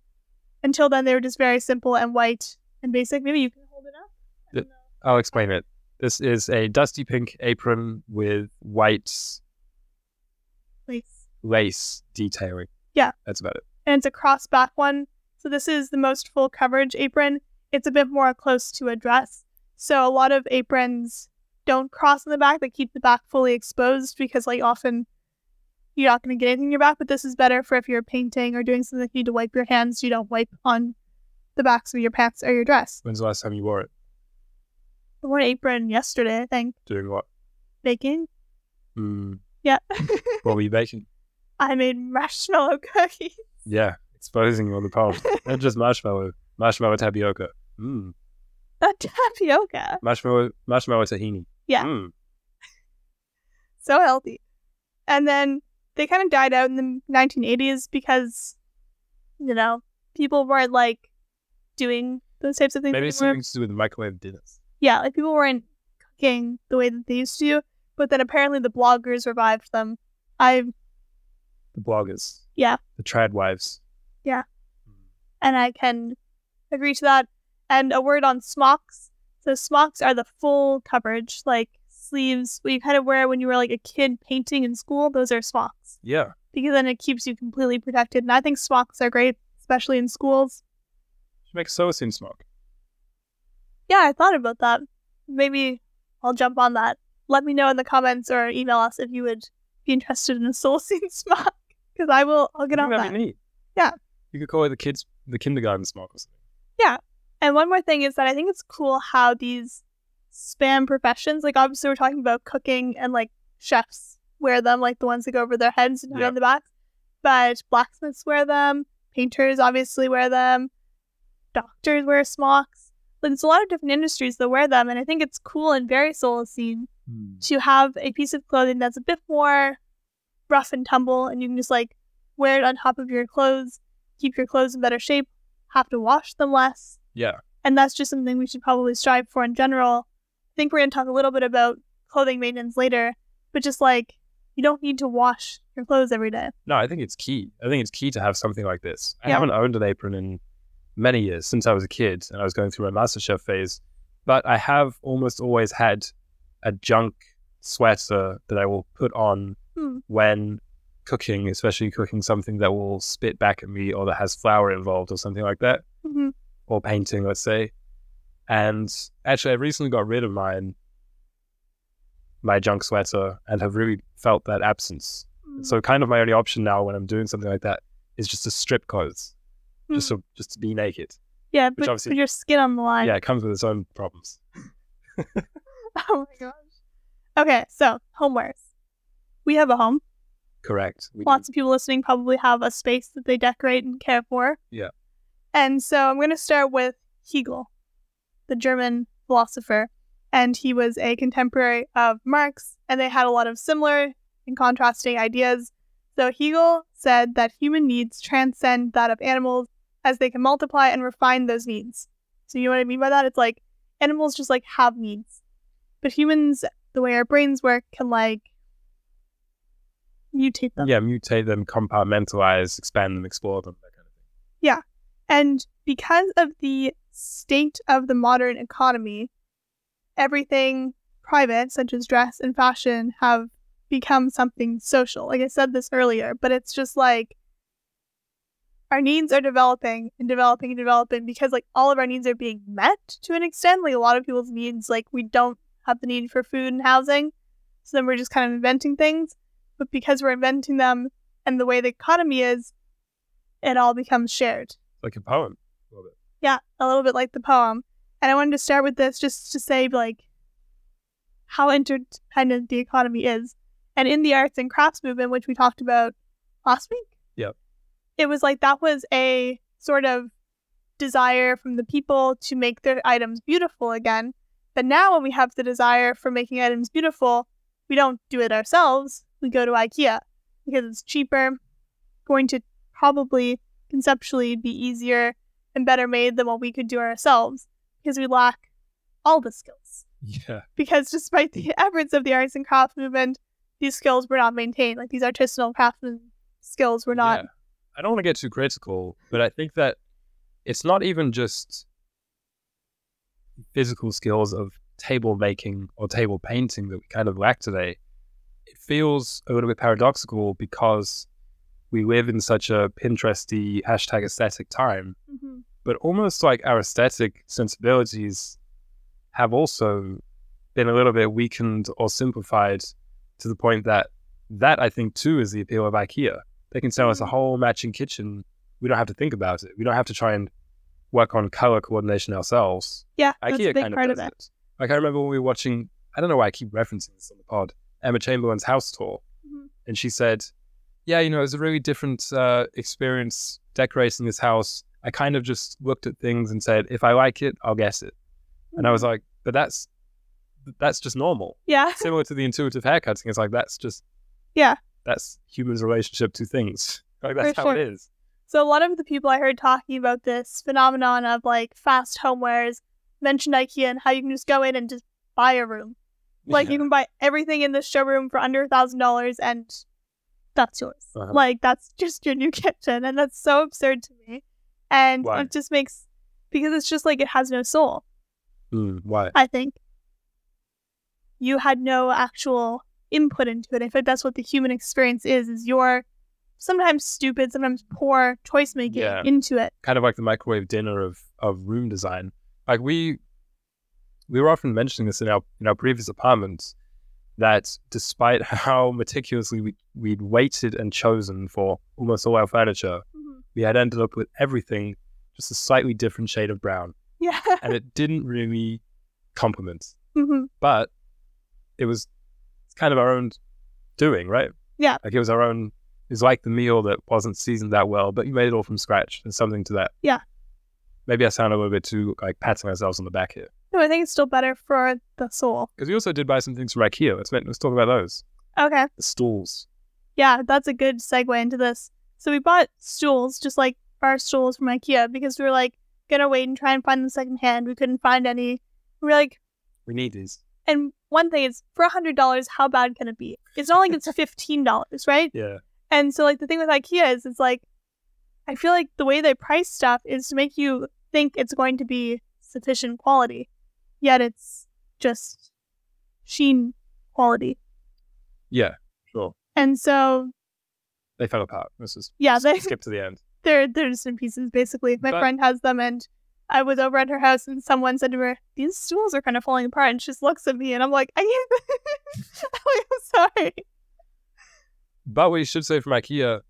S1: until then, they were just very simple and white and basic. Maybe you can hold it up. The,
S2: I'll explain it. This is a dusty pink apron with white
S1: Lace.
S2: Lace detailing.
S1: Yeah.
S2: That's about it.
S1: And it's a cross back one. So this is the most full coverage apron. It's a bit more close to a dress. So a lot of aprons don't cross in the back. They keep the back fully exposed because like often you're not going to get anything in your back. But this is better for if you're painting or doing something that you need to wipe your hands. You don't wipe on the backs of your pants or your dress.
S2: When's the last time you wore it?
S1: I wore an apron yesterday, I think.
S2: Doing what?
S1: Baking.
S2: Hmm.
S1: Yeah.
S2: What were you (laughs) baking?
S1: I made marshmallow (laughs) cookies.
S2: Yeah. Exposing you on the pod. (laughs) Not just marshmallow. Marshmallow tapioca. Mm.
S1: A tapioca.
S2: Marshmallow marshmallow tahini.
S1: Yeah.
S2: Mm. (laughs)
S1: so healthy. And then they kind of died out in the 1980s because, you know, people weren't like doing those types of things
S2: Maybe
S1: anymore.
S2: something to do with microwave dinners.
S1: Yeah, like people weren't cooking the way that they used to. But then apparently the bloggers revived them. I
S2: The bloggers.
S1: Yeah.
S2: The trad wives.
S1: Yeah. Hmm. and I can agree to that. And a word on smocks. So smocks are the full coverage, like sleeves, what you kind of wear when you were like a kid painting in school. Those are smocks.
S2: Yeah.
S1: because then it keeps you completely protected. And I think smocks are great, especially in schools.
S2: Should make a Solacene smock.
S1: Yeah, I thought about that. Maybe I'll jump on that. Let me know in the comments or email us if you would be interested in a soul (laughs) scene smock, because I will. I'll get on that.
S2: neat.
S1: Yeah.
S2: You could call it the kids the kindergarten smock or something.
S1: And one more thing is that I think it's cool how these spam professions, like obviously we're talking about cooking and like chefs wear them, like the ones that go over their heads and
S2: Yeah.
S1: on the back. But blacksmiths wear them, painters obviously wear them, doctors wear smocks. Like there's a lot of different industries that wear them, and I think it's cool and very Solacene hmm. to have a piece of clothing that's a bit more rough and tumble, and you can just like wear it on top of your clothes, keep your clothes in better shape, have to wash them less.
S2: Yeah.
S1: And that's just something we should probably strive for in general. I think we're going to talk a little bit about clothing maintenance later, but just like you don't need to wash your clothes every day.
S2: No, I think it's key. I think it's key to have something like this. I
S1: Yeah.
S2: haven't owned an apron in many years since I was a kid and I was going through my MasterChef phase, but I have almost always had a junk sweater that I will put on
S1: Hmm.
S2: when cooking, especially cooking something that will spit back at me or that has flour involved or something like that,
S1: hmm
S2: or painting, let's say. And actually, I recently got rid of mine, my junk sweater, and have really felt that absence. So kind of my only option now when I'm doing something like that is just to strip clothes, just to just to be naked.
S1: yeah, but put your skin on the line.
S2: Yeah, it comes with its own problems. (laughs)
S1: Oh my gosh. Okay, so homewares. We have a home.
S2: Correct. We do.
S1: Lots of people listening probably have a space that they decorate and care for.
S2: Yeah.
S1: And so I'm going to start with Hegel, the German philosopher. And he was a contemporary of Marx, and they had a lot of similar and contrasting ideas. So Hegel said that human needs transcend that of animals as they can multiply and refine those needs. So you know what I mean by that? It's like animals just like have needs. But humans, the way our brains work, can like mutate them.
S2: Yeah, mutate them, compartmentalize, expand them, explore them, that kind of thing. Yeah.
S1: And because of the state of the modern economy, everything private, such as dress and fashion, have become something social. Like I said this earlier, but it's just like our needs are developing and developing and developing because like all of our needs are being met to an extent. Like a lot of people's needs, like we don't have the need for food and housing. So then we're just kind of inventing things. But because we're inventing them and the way the economy is, it all becomes shared.
S2: Like a poem. A little bit.
S1: Yeah, a little bit like the poem. And I wanted to start with this just to say, like, how interdependent the economy is. And in the arts and crafts movement, which we talked about last week,
S2: Yep.
S1: it was like that was a sort of desire from the people to make their items beautiful again. But now, when we have the desire for making items beautiful, we don't do it ourselves. We go to IKEA because it's cheaper, going to probably conceptually be easier and better made than what we could do ourselves because we lack all the skills.
S2: Yeah.
S1: Because despite the efforts of the arts and crafts movement, these skills were not maintained. Like these artisanal craftsman skills were not.
S2: Yeah. I don't want to get too critical, but I think that it's not even just physical skills of table making or table painting that we kind of lack today. It feels a little bit paradoxical because we live in such a Pinteresty hashtag aesthetic time,
S1: Mhm.
S2: but almost like our aesthetic sensibilities have also been a little bit weakened or simplified to the point that that I think too is the appeal of IKEA. They can sell us a
S1: Mhm.
S2: whole matching kitchen. We don't have to think about it. We don't have to try and work on color coordination ourselves.
S1: Yeah, that's
S2: IKEA
S1: a big
S2: kind
S1: part
S2: of
S1: of it.
S2: it. Like I remember when we were watching. I don't know why I keep referencing this on the pod. Emma Chamberlain's house tour,
S1: Mhm.
S2: and she said, "Yeah, you know, it was a really different uh, experience decorating this house. I kind of just looked at things and said, if I like it, I'll guess it." And I was like, "But that's that's just normal.
S1: yeah, (laughs)
S2: Similar to the intuitive haircutting. It's like that's just
S1: Yeah.
S2: That's humans' relationship to things. (laughs) Like that's
S1: For
S2: how it
S1: sure.
S2: is.
S1: So a lot of the people I heard talking about this phenomenon of like fast homewares mentioned IKEA and how you can just go in and just buy a room. Like
S2: Yeah.
S1: you can buy everything in the showroom for under a thousand dollars and that's yours.
S2: Uh-huh.
S1: Like that's just your new (laughs) kitchen and that's so absurd to me. And
S2: Why?
S1: it just makes because it's just like it has no soul,
S2: Mm, why?
S1: I think. You had no actual input into it. I think that's what the human experience is, is your sometimes stupid, sometimes poor choice making
S2: Yeah.
S1: into it.
S2: kind of like the microwave dinner of of room design. Like we we were often mentioning this in our in our previous apartments that despite (laughs) how meticulously we, we'd waited and chosen for almost all our furniture,
S1: Mhm.
S2: we had ended up with everything just a slightly different shade of brown,
S1: Yeah. (laughs)
S2: and it didn't really complement.
S1: hmm
S2: But it was kind of our own doing, right?
S1: Yeah.
S2: Like it was our own. It was like the meal that wasn't seasoned that well, but you made it all from scratch. There's something to that.
S1: Yeah.
S2: maybe I sound a little bit too like patting ourselves on the back here.
S1: No, I think it's still better for the soul.
S2: Because we also did buy some things from IKEA. Let's, let's talk about those.
S1: Okay.
S2: The stools.
S1: Yeah, that's a good segue into this. So we bought stools, just like bar stools from IKEA, because we were like gonna wait and try and find them secondhand. We couldn't find any. We are like,
S2: We need these.
S1: and one thing is, for a hundred dollars, how bad can it be? It's not like it's (laughs) fifteen dollars, right?
S2: Yeah.
S1: And so, like the thing with IKEA is, it's like, I feel like the way they price stuff is to make you think it's going to be sufficient quality, yet it's just sheen quality.
S2: Yeah. Sure.
S1: And so,
S2: They fell apart. This is
S1: yeah, they,
S2: skip to the end. (laughs)
S1: they're they're just in pieces basically. My
S2: But-
S1: friend has them, and I was over at her house, and someone said to her, "These stools are kind of falling apart," and she just looks at me, and I'm like, "I can't." (laughs) I'm like, I'm sorry.
S2: But we should say from IKEA,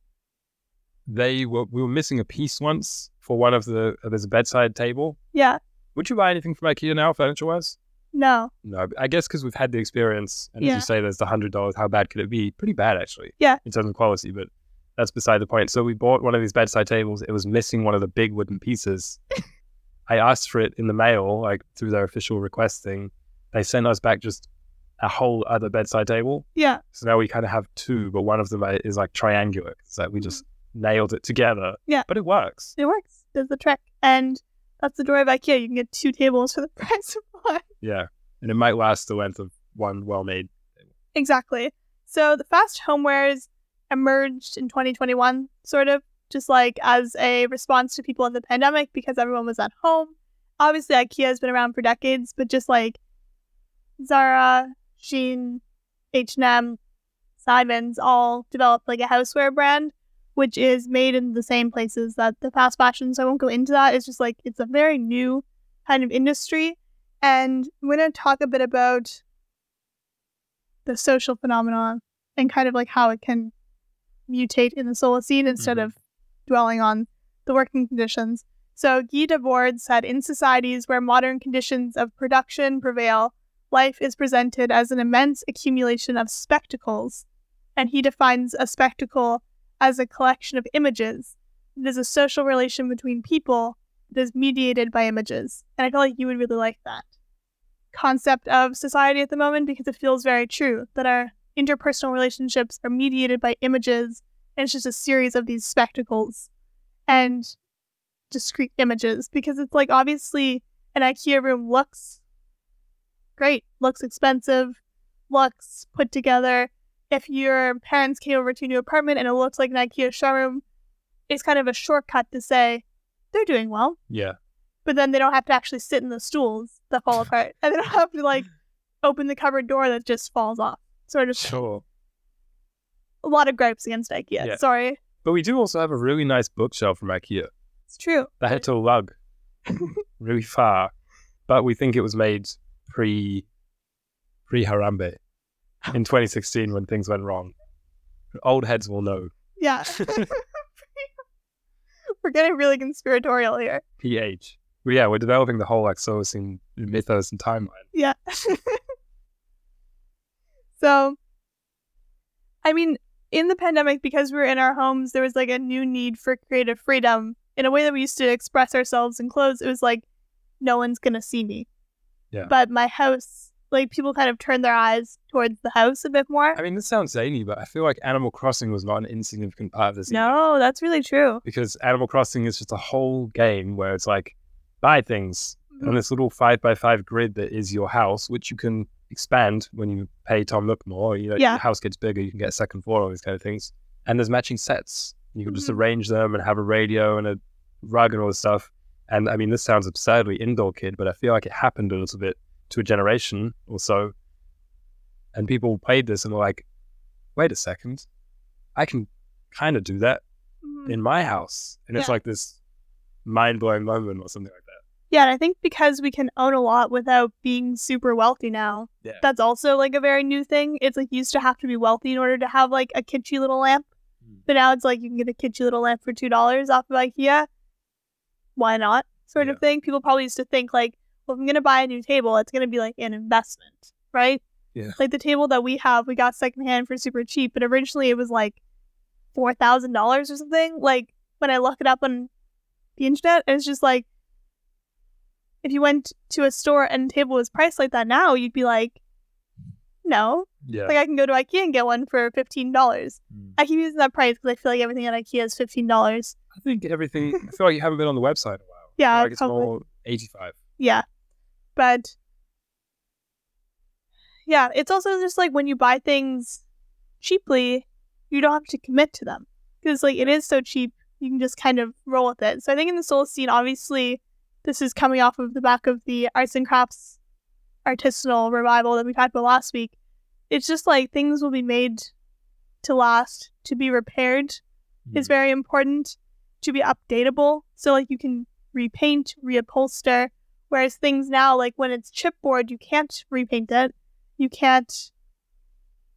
S2: they were we were missing a piece once for one of the uh, there's a bedside table.
S1: Yeah,
S2: Would you buy anything from IKEA now, furniture wise?
S1: no,
S2: No, I guess because we've had the experience, and as you say, there's the hundred dollars. How bad could it be? Pretty bad, actually.
S1: Yeah.
S2: in terms of quality, but that's beside the point. So we bought one of these bedside tables. It was missing one of the big wooden pieces. (laughs) I asked for it in the mail, like through their official request thing. They sent us back just a whole other bedside table.
S1: yeah,
S2: So now we kind of have two, but one of them uh, is like triangular. So we mm-hmm. just nailed it together.
S1: Yeah.
S2: but it works.
S1: it works. Does the trick, and that's the joy of IKEA. You can get two tables for the (laughs) price of one.
S2: Yeah, and it might last the length of one well-made. table.
S1: Exactly. So the fast homewares emerged in 2021, sort of just like as a response to people in the pandemic because everyone was at home. Obviously, IKEA has been around for decades, but just like Zara, Shein, H&M, Simons all developed like a houseware brand, which is made in the same places that the fast fashion. So I won't go into that. It's just like it's a very new kind of industry. And I'm going to talk a bit about the social phenomenon and kind of like how it can mutate in the Solacene instead
S2: Mhm.
S1: of dwelling on the working conditions. So Guy Debord said, in societies where modern conditions of production prevail, life is presented as an immense accumulation of spectacles. And he defines a spectacle as a collection of images. It is a social relation between people that is mediated by images. And I feel like you would really like that concept of society at the moment because it feels very true that our interpersonal relationships are mediated by images and it's just a series of these spectacles and discrete images because it's like obviously an IKEA room looks great, looks expensive, looks put together. If your parents came over to your new apartment and it looks like an IKEA showroom, it's kind of a shortcut to say they're doing well
S2: Yeah,
S1: but then they don't have to actually sit in the stools that fall apart, and they don't have to like open the cupboard door that just falls off. Sort of
S2: sure.
S1: a lot of gripes against IKEA.
S2: Yeah.
S1: Sorry,
S2: But we do also have a really nice bookshelf from IKEA.
S1: it's true.
S2: That had to lug (laughs) really far, but we think it was made pre pre Harambe in 2016 when things went wrong. Old heads will know.
S1: Yeah, (laughs) (laughs) we're getting really conspiratorial here.
S2: PH. Yeah, we're developing the whole like Solacene mythos and timeline.
S1: Yeah. (laughs) so, I mean, in the pandemic, because we were in our homes, there was like a new need for creative freedom in a way that we used to express ourselves in clothes. It was like, no one's gonna see me.
S2: Yeah.
S1: But my house, like, people kind of turned their eyes towards the house a bit more.
S2: I mean, this sounds zany, but I feel like Animal Crossing was not an insignificant part of this. either.
S1: no, that's really true.
S2: because Animal Crossing is just a whole game where it's like buy things
S1: Mm-hmm.
S2: on this little five by five grid that is your house, which you can expand when you pay Tom Nook more. You know,
S1: Yeah.
S2: your house gets bigger, you can get a second floor, all these kind of things. And there's matching sets. You can just
S1: Mhm.
S2: arrange them and have a radio and a rug and all this stuff. And I mean, this sounds absurdly indoor kid, but I feel like it happened a little bit to a generation or so. And people played this and were like, wait a second, I can kind of do that
S1: Mhm.
S2: in my house. And it's like this mind blowing moment or something like that.
S1: Yeah, and I think because we can own a lot without being super wealthy now,
S2: Yeah.
S1: that's also like a very new thing. It's like you used to have to be wealthy in order to have like a kitschy little lamp,
S2: Mm.
S1: but now it's like you can get a kitschy little lamp for two dollars off of IKEA. Why not? Sort
S2: Yeah.
S1: of thing. People probably used to think like, well, if I'm gonna buy a new table, it's gonna be like an investment, right?
S2: Yeah.
S1: Like the table that we have, we got secondhand for super cheap, but originally it was like four thousand dollars or something. Like when I look it up on the internet, it's just like if you went to a store and a table was priced like that now, you'd be like, no.
S2: Yeah.
S1: Like I can go to IKEA and get one for fifteen dollars.
S2: Mm.
S1: I keep using that price because I feel like everything at IKEA is fifteen dollars.
S2: I think everything. I feel like you haven't been on the website in a while.
S1: Yeah,
S2: like it's
S1: probably.
S2: more eighty-five.
S1: Yeah. But yeah, it's also just like when you buy things cheaply, you don't have to commit to them because like it is so cheap, you can just kind of roll with it. So I think in the Solacene, obviously, this is coming off of the back of the arts and crafts artisanal revival that we talked about last week. It's just like things will be made to last, to be repaired is
S2: Mm.
S1: very important to be updatable. So like you can repaint, reupholster. Whereas things now, like when it's chipboard, you can't repaint it. You can't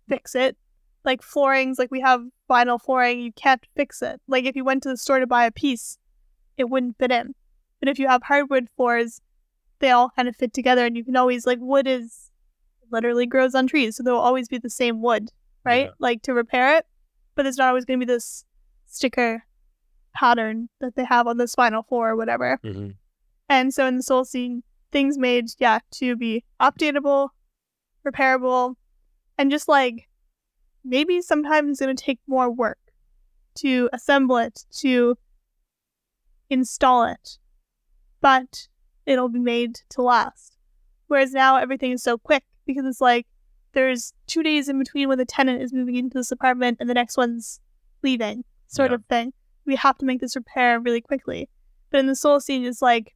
S1: fix it. Like floorings, like we have vinyl flooring, you can't fix it. Like if you went to the store to buy a piece, it wouldn't fit in. But if you have hardwood floors, they all kind of fit together and you can always like wood is literally grows on trees, so there will always be the same wood, right?
S2: Yeah.
S1: Like to repair it. But it's not always gonna be this sticker pattern that they have on the vinyl floor or whatever.
S2: Mhm.
S1: And so in the Solacene, things made, yeah, to be updatable, repairable, and just like maybe sometimes it's going to take more work to assemble it, to install it, but it'll be made to last. Whereas now everything is so quick because it's like there's two days in between when the tenant is moving into this apartment and the next one's leaving, sort
S2: Yeah.
S1: of thing. We have to make this repair really quickly. But in the Solacene, it's like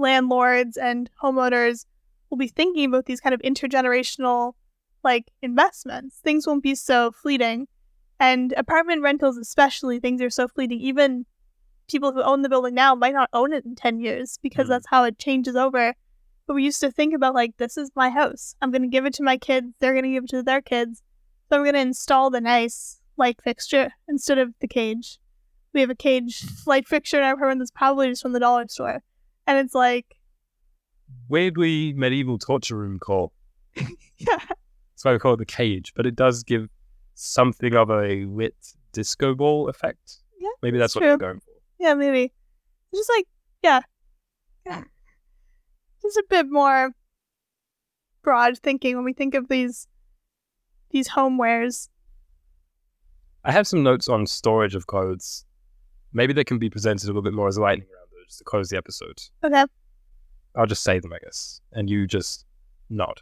S1: landlords and homeowners will be thinking about these kind of intergenerational like investments. Things won't be so fleeting. And apartment rentals especially, things are so fleeting. Even people who own the building now might not own it in ten years because
S2: Mm.
S1: that's how it changes over. But we used to think about like this is my house. I'm gonna give it to my kids, they're gonna give it to their kids. So I'm gonna install the nice light fixture instead of the cage. We have a cage light fixture in our apartment that's probably just from the dollar store. And it's like
S2: Weirdly medieval torture room call. (laughs)
S1: yeah.
S2: That's why we call it the cage, but it does give something of a lit disco ball effect.
S1: Yeah,
S2: Maybe that's what
S1: true.
S2: you're going for.
S1: Yeah, maybe. Just like, yeah. Yeah. Just a bit more broad thinking when we think of these these homewares.
S2: I have some notes on storage of clothes. Maybe they can be presented a little bit more as a lightning just to close the episode.
S1: Okay.
S2: I'll just say them, I guess, and you just nod.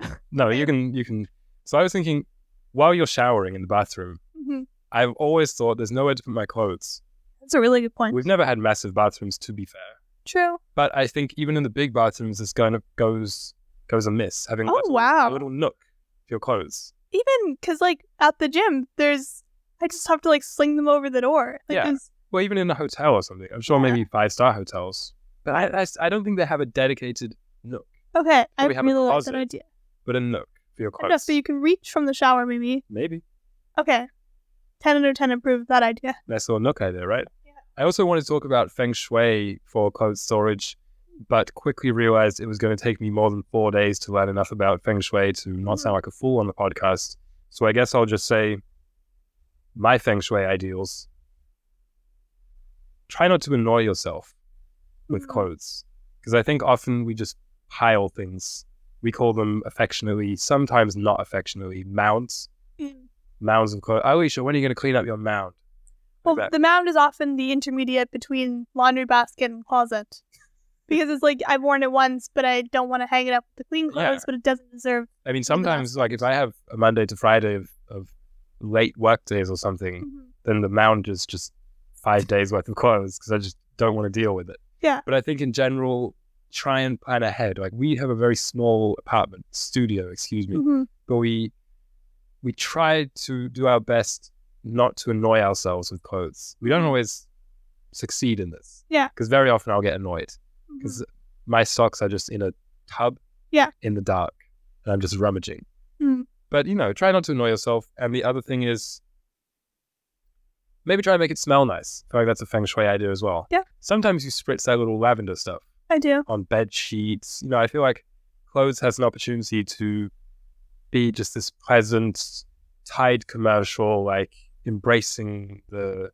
S2: (laughs) no, you can, you can. So I was thinking, while you're showering in the bathroom,
S1: hmm
S2: I've always thought there's nowhere to put my clothes.
S1: That's a really good point.
S2: We've never had massive bathrooms, to be fair,
S1: True.
S2: but I think even in the big bathrooms, this kind of goes goes amiss. Having a
S1: Oh,
S2: little,
S1: wow.
S2: a little nook for your clothes.
S1: Even because, like, at the gym, there's. I just have to, like, sling them over the door. Like,
S2: Yeah.
S1: there's-
S2: Well, even in a hotel or something. I'm sure maybe five star hotels, but I I don't think they have a dedicated nook,
S1: Okay. I
S2: we have a
S1: really like
S2: closet.
S1: that idea.
S2: but a nook for your
S1: I
S2: clothes.
S1: know, so you can reach from the shower, maybe.
S2: Maybe.
S1: Okay. 10 out of 10 approved that idea.
S2: Nice little nook idea, right?
S1: Yeah.
S2: I also wanted to talk about feng shui for clothes storage, but quickly realized it was going to take me more than four days to learn enough about feng shui to not sound mm. like a fool on the podcast. So I guess I'll just say my feng shui ideals. Try not to annoy yourself with clothes, because I think often we just pile things. We call them affectionately, sometimes not affectionately, mounds.
S1: Mm.
S2: Mounds of clothes. Alicia, when are you going to clean up your mound?
S1: Well,
S2: that.
S1: the mound is often the intermediate between laundry basket and closet. (laughs) Because it's like I've worn it once, but I don't want to hang it up with the clean clothes,
S2: Yeah.
S1: but it doesn't deserve.
S2: I mean, sometimes, like, if. I have a Monday to Friday of, of late work days or something,
S1: Mhm.
S2: then the mound is just five days worth of clothes because I just don't want to deal with it.
S1: Yeah.
S2: But I think in general, try and plan ahead. Like, we have a very small apartment, studio, excuse me,
S1: Mhm.
S2: but we we try to do our best not to annoy ourselves with clothes. We don't always succeed in this.
S1: Mm-hmm. Yeah.
S2: Because very often I'll get annoyed because my socks are just in a tub
S1: Yeah.
S2: in the dark and I'm just rummaging.
S1: Mm.
S2: But you know, try not to annoy yourself. And the other thing is maybe try and make it smell nice. I feel like that's a feng shui idea as well.
S1: Yeah.
S2: Sometimes you spritz that little lavender stuff
S1: I do.
S2: on bed sheets. You know, I feel like clothes has an opportunity to be just this pleasant, Tide commercial, like embracing the,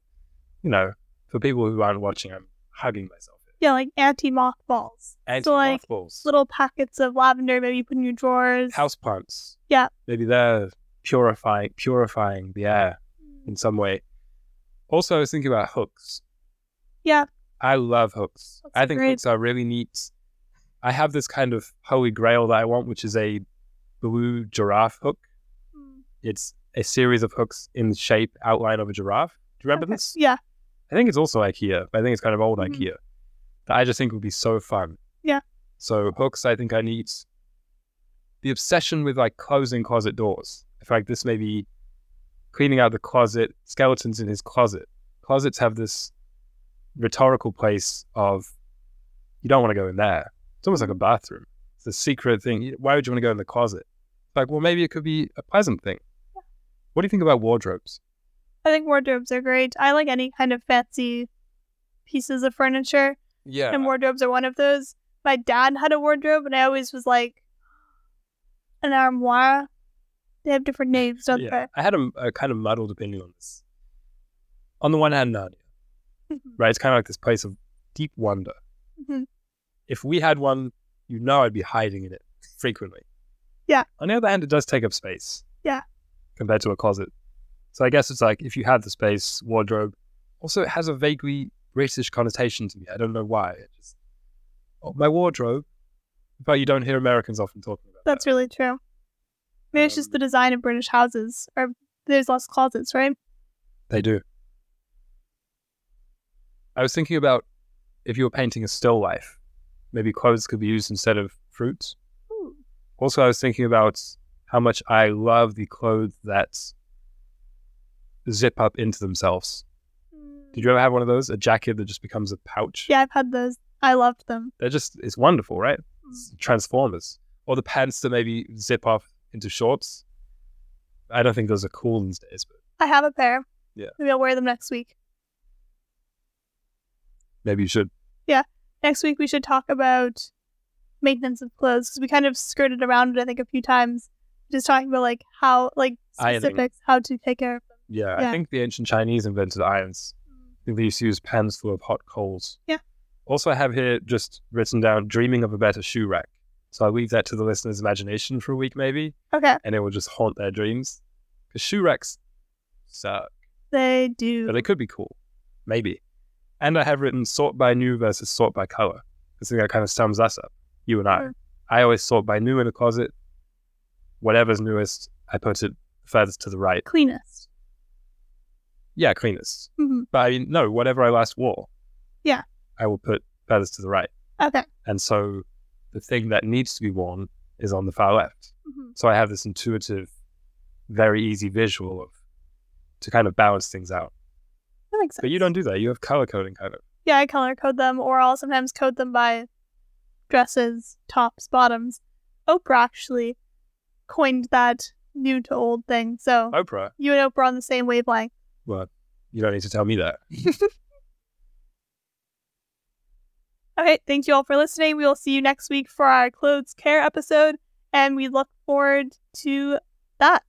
S2: you know, for people who aren't watching, I'm hugging myself.
S1: Yeah, like anti mothballs.
S2: Anti
S1: like,
S2: mothballs.
S1: Little packets of lavender, maybe you put in your drawers.
S2: Houseplants.
S1: Yeah.
S2: Maybe they're purifying purifying the air mm. in some way. Also, I was thinking about hooks.
S1: Yeah.
S2: I love hooks.
S1: Hooks
S2: I think
S1: great.
S2: hooks are really neat. I have this kind of holy grail that I want, which is a blue giraffe hook.
S1: Mm.
S2: It's a series of hooks in the shape outline of a giraffe. Do you remember
S1: Okay.
S2: this?
S1: Yeah.
S2: I think it's also IKEA, but I think it's kind of old
S1: Mhm.
S2: IKEA. That I just think would be so fun.
S1: Yeah.
S2: So hooks, I think I need the obsession with like closing closet doors. I feel like this may be cleaning out the closet, skeletons in his closet. Closets have this rhetorical place of you don't want to go in there. It's almost like a bathroom. It's a secret thing. Why would you want to go in the closet? Like, well, maybe it could be a pleasant thing. What do you think about wardrobes?
S1: I think wardrobes are great. I like any kind of fancy pieces of furniture,
S2: Yeah.
S1: and wardrobes are one of those. My dad had a wardrobe, and I always was like, an armoire. They have different names, don't
S2: yeah. I had a, a kind of muddled opinion on this. On the one hand, Narnia,
S1: they?
S2: right? It's kind of like this place of deep wonder.
S1: Mhm.
S2: If we had one, you know I'd be hiding in it (laughs) frequently.
S1: Yeah.
S2: On the other hand, it does take up space.
S1: Yeah.
S2: Compared to a closet. So I guess it's like if you had the space, wardrobe. Also, it has a vaguely British connotation to me. I don't know why. It just oh, my wardrobe. But you don't hear Americans often talking about it.
S1: That's really true. Maybe it's just the design of British houses, or there's less closets, right?
S2: They do. I was thinking about if you were painting a still life, maybe clothes could be used instead of fruits.
S1: Ooh.
S2: Also, I was thinking about how much I love the clothes that zip up into themselves. Did you ever have one of those? A jacket that just becomes a pouch?
S1: Yeah, I've had those. I loved them.
S2: They're just, it's wonderful, right?
S1: Mm.
S2: It's Transformers. Or the pants that maybe zip off into shorts. I don't think those are cool these days, but
S1: I have a pair.
S2: Yeah.
S1: Maybe I'll wear them next week.
S2: maybe you should. Yeah.
S1: Next week we should talk about maintenance of clothes because we kind of skirted around it, I think, a few times. Just talking about like how, like specifics, how to take care of them.
S2: Yeah, I think the ancient Chinese invented irons. Mm. I think they used to use pans full of hot coals.
S1: Yeah.
S2: Also, I have here just written down dreaming of a better shoe rack. So I'll leave that to the listener's imagination for a week, maybe,
S1: Okay,
S2: and it will just haunt their dreams. Because shoe racks suck,
S1: they do.
S2: but they could be cool. Maybe. And I have written sort by new versus sort by color. I think that kind of sums us up, you and I.
S1: Sure.
S2: I always sort by new in the closet. Whatever's newest, I put it furthest to the right.
S1: Cleanest.
S2: Yeah, cleanest.
S1: hmm
S2: But I mean, no, whatever I last wore.
S1: Yeah.
S2: I will put furthest to the right.
S1: Okay.
S2: And so the thing that needs to be worn is on the far left.
S1: hmm
S2: So I have this intuitive, very easy visual of to kind of balance things out.
S1: That makes sense.
S2: But you don't do that. You have color coding kind of.
S1: Yeah, I color code them, or I'll sometimes code them by dresses, tops, bottoms. Oprah actually coined that new to old thing. So
S2: Oprah,
S1: you and Oprah on the same wavelength.
S2: well, you don't need to tell me that. (laughs)
S1: Okay, thank you all for listening. We will see you next week for our clothes care episode, and we look forward to that.